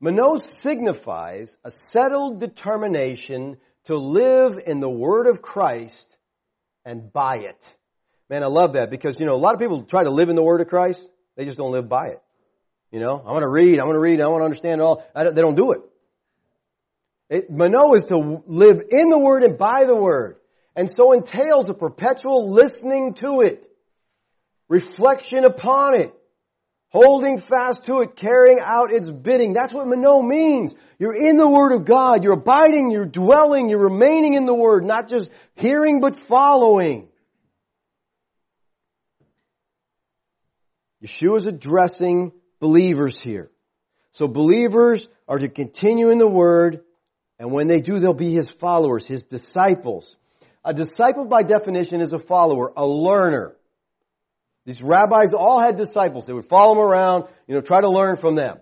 S2: Meno signifies a settled determination to live in the Word of Christ and by it. Man, I love that because, you know, a lot of people try to live in the Word of Christ. They just don't live by it. You know, I want to read, I want to read, I want to understand it all. Don't, they don't do it. it. is to live in the Word and by the Word. And so entails a perpetual listening to it, reflection upon it, holding fast to it, carrying out its bidding. That's what Meno means. You're in the Word of God. You're abiding, you're dwelling, you're remaining in the Word, not just hearing but following. Yeshua is addressing believers here. So believers are to continue in the Word, and when they do, they'll be His followers, His disciples. A disciple by definition is a follower, a learner. These rabbis all had disciples. They would follow them around, you know, try to learn from them.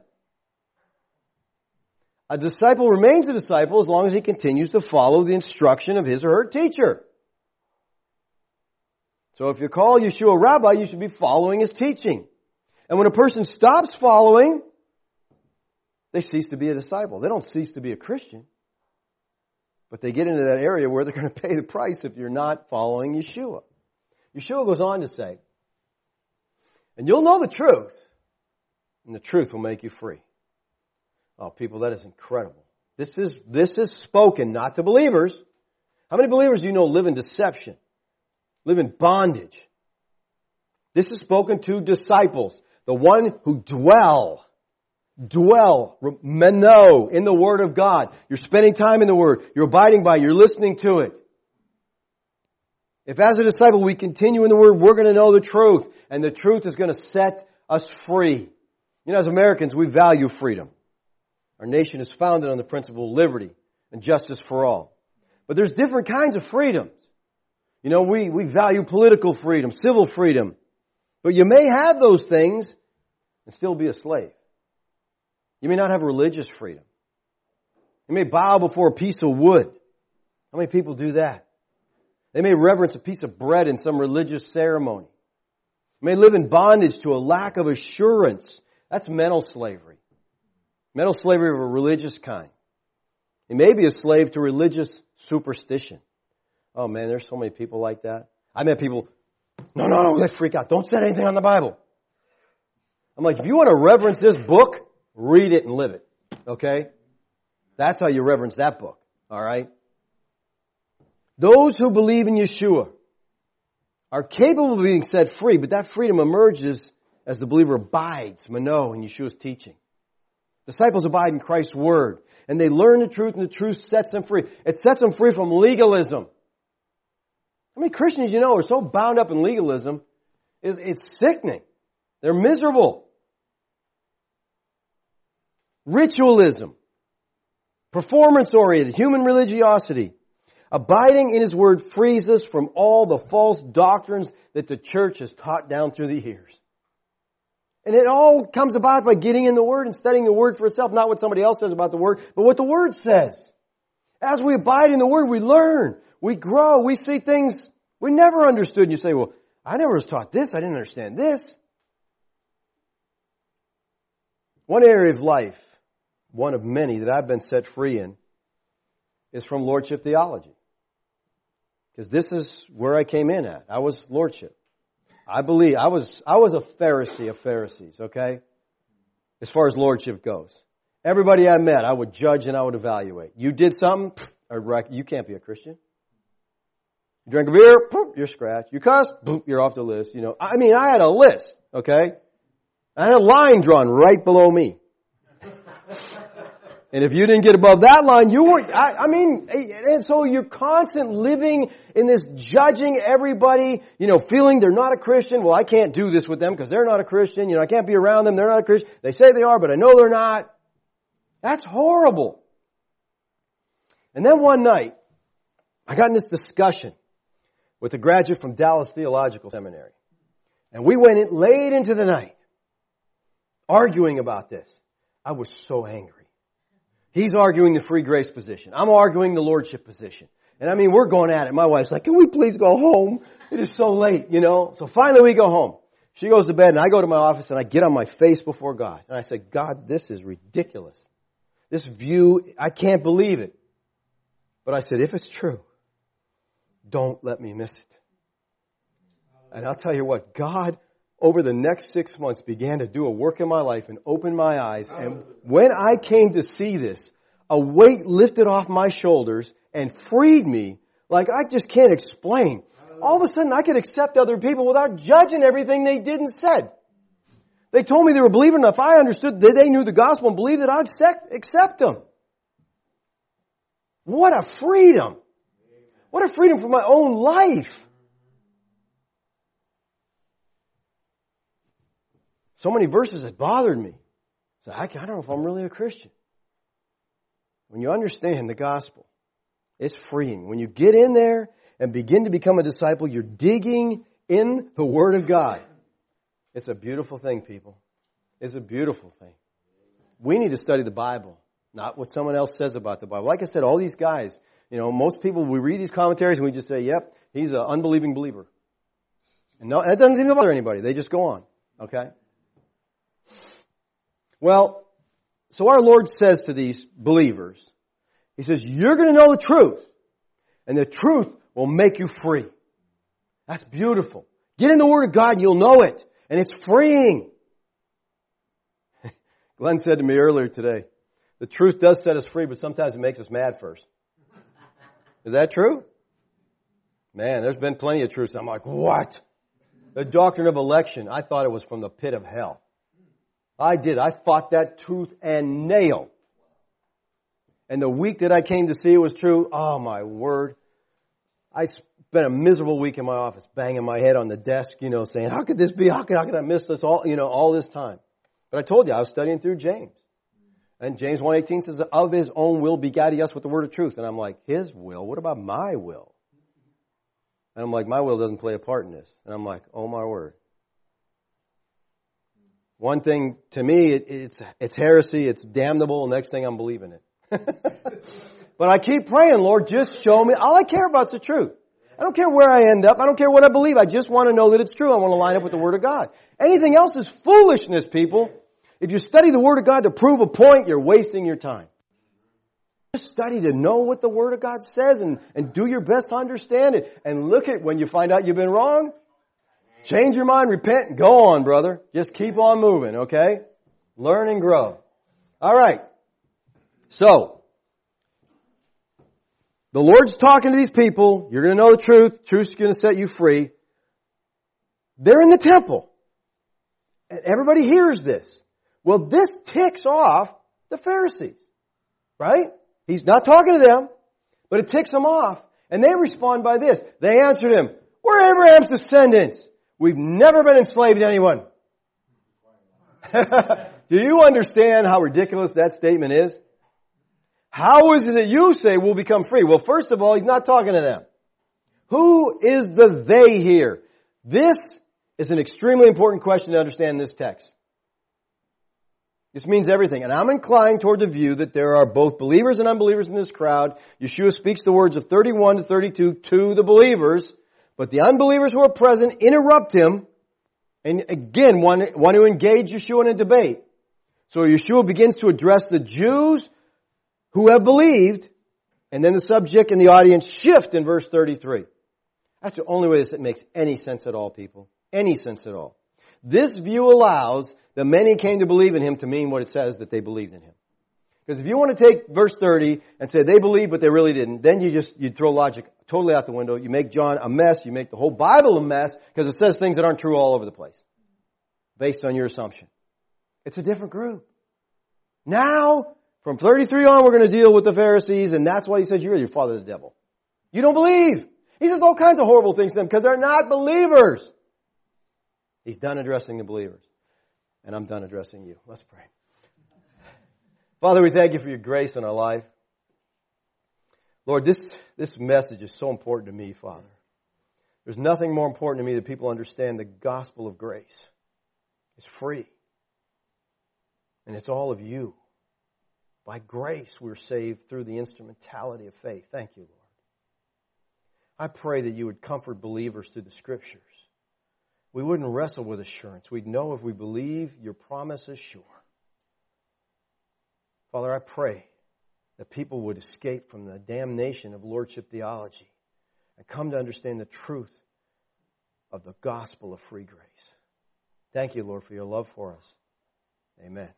S2: A disciple remains a disciple as long as he continues to follow the instruction of his or her teacher. So if you call Yeshua rabbi, you should be following his teaching. And when a person stops following, they cease to be a disciple. They don't cease to be a Christian. But they get into that area where they're going to pay the price if you're not following Yeshua. Yeshua goes on to say, and you'll know the truth, and the truth will make you free. Oh, people, that is incredible. This is, this is spoken not to believers. How many believers do you know live in deception? Live in bondage? This is spoken to disciples, the one who dwell, dwell, meno in the Word of God. You're spending time in the Word. You're abiding by it. You're listening to it. If as a disciple we continue in the Word, we're going to know the truth, and the truth is going to set us free. You know, as Americans, we value freedom. Our nation is founded on the principle of liberty and justice for all. But there's different kinds of freedoms. You know, we, we value political freedom, civil freedom. But you may have those things and still be a slave. You may not have religious freedom. You may bow before a piece of wood. How many people do that? They may reverence a piece of bread in some religious ceremony. may live in bondage to a lack of assurance. That's mental slavery. Mental slavery of a religious kind. They may be a slave to religious superstition. Oh man, there's so many people like that. I met people, no, no, no, they freak out. Don't set anything on the Bible. I'm like, if you want to reverence this book, read it and live it. Okay? That's how you reverence that book. All right? Those who believe in Yeshua are capable of being set free, but that freedom emerges as the believer abides, meno, in Yeshua's teaching. Disciples abide in Christ's word, and they learn the truth, and the truth sets them free. It sets them free from legalism. How many Christians you know are so bound up in legalism? It's, it's sickening. They're miserable. Ritualism. Performance oriented. Human religiosity. Abiding in His Word frees us from all the false doctrines that the church has taught down through the years. And it all comes about by getting in the Word and studying the Word for itself, not what somebody else says about the Word, but what the Word says. As we abide in the Word, we learn, we grow, we see things we never understood. And you say, well, I never was taught this, I didn't understand this. One area of life, one of many that I've been set free in, is from Lordship theology. Because this is where I came in at. I was lordship. I believe I was I was a Pharisee of Pharisees, okay? As far as lordship goes. Everybody I met, I would judge and I would evaluate. You did something, you can't be a Christian. You drink a beer, you're scratched. You cuss, you're off the list. You know, I mean, I had a list, okay? I had a line drawn right below me. And if you didn't get above that line, you were, I, I, mean, and so you're constant living in this judging everybody, you know, feeling they're not a Christian. Well, I can't do this with them because they're not a Christian. You know, I can't be around them. They're not a Christian. They say they are, but I know they're not. That's horrible. And then one night, I got in this discussion with a graduate from Dallas Theological Seminary. And we went in late into the night arguing about this. I was so angry. He's arguing the free grace position. I'm arguing the lordship position. And I mean, we're going at it. My wife's like, can we please go home? It is so late, you know? So finally we go home. She goes to bed and I go to my office and I get on my face before God. And I said, God, this is ridiculous. This view, I can't believe it. But I said, if it's true, don't let me miss it. And I'll tell you what, God over the next six months began to do a work in my life and open my eyes. And when I came to see this, a weight lifted off my shoulders and freed me like I just can't explain. All of a sudden I could accept other people without judging everything they did and said. They told me they were believing enough. I understood that they knew the gospel and believed that I'd accept them. What a freedom. What a freedom for my own life. so many verses that bothered me. So I, I don't know if I'm really a Christian. When you understand the gospel, it's freeing. When you get in there and begin to become a disciple, you're digging in the Word of God. It's a beautiful thing, people. It's a beautiful thing. We need to study the Bible, not what someone else says about the Bible. Like I said, all these guys, you know, most people, we read these commentaries and we just say, yep, he's an unbelieving believer. And no, that doesn't even bother anybody. They just go on. Okay? Well, so our Lord says to these believers, He says, you're going to know the truth and the truth will make you free. That's beautiful. Get in the Word of God and you'll know it and it's freeing. Glenn said to me earlier today, the truth does set us free, but sometimes it makes us mad first. Is that true? Man, there's been plenty of truths. I'm like, what? The doctrine of election. I thought it was from the pit of hell. I did. I fought that tooth and nail. And the week that I came to see it was true, oh my word. I spent a miserable week in my office, banging my head on the desk, you know, saying, how could this be? How could, how could I miss this all, you know, all this time? But I told you, I was studying through James. And James 1.18 says, of his own will begat he us with the word of truth. And I'm like, his will? What about my will? And I'm like, my will doesn't play a part in this. And I'm like, oh my word. One thing to me, it, it's, it's heresy, it's damnable, next thing I'm believing it. but I keep praying, Lord, just show me. All I care about is the truth. I don't care where I end up. I don't care what I believe. I just want to know that it's true. I want to line up with the Word of God. Anything else is foolishness, people. If you study the Word of God to prove a point, you're wasting your time. Just study to know what the Word of God says and, and do your best to understand it. And look at when you find out you've been wrong, Change your mind, repent, and go on, brother. Just keep on moving, okay? Learn and grow. All right. So, the Lord's talking to these people. You're going to know the truth. Truth's going to set you free. They're in the temple. And everybody hears this. Well, this ticks off the Pharisees, right? He's not talking to them, but it ticks them off. And they respond by this. They answered him, We're Abraham's descendants. We've never been enslaved to anyone. Do you understand how ridiculous that statement is? How is it that you say we'll become free? Well, first of all, he's not talking to them. Who is the they here? This is an extremely important question to understand this text. This means everything. And I'm inclined toward the view that there are both believers and unbelievers in this crowd. Yeshua speaks the words of 31 to 32 to the believers, but the unbelievers who are present interrupt him and again want, want to engage Yeshua in a debate. So Yeshua begins to address the Jews who have believed and then the subject and the audience shift in verse 33. That's the only way this makes any sense at all, people. Any sense at all. This view allows the many came to believe in him to mean what it says that they believed in him. Because if you want to take verse 30 and say they believed but they really didn't, then you just, you throw logic totally out the window. You make John a mess. You make the whole Bible a mess because it says things that aren't true all over the place based on your assumption. It's a different group. Now, from 33 on, we're going to deal with the Pharisees, and that's why he says you're your father, the devil. You don't believe. He says all kinds of horrible things to them because they're not believers. He's done addressing the believers. And I'm done addressing you. Let's pray. Father, we thank you for your grace in our life. Lord, this this message is so important to me, Father. There's nothing more important to me that people understand the gospel of grace. It's free. And it's all of you. By grace, we're saved through the instrumentality of faith. Thank you, Lord. I pray that you would comfort believers through the scriptures. We wouldn't wrestle with assurance. We'd know if we believe your promise is sure. Father, I pray that people would escape from the damnation of lordship theology and come to understand the truth of the gospel of free grace. Thank you, Lord, for your love for us. Amen.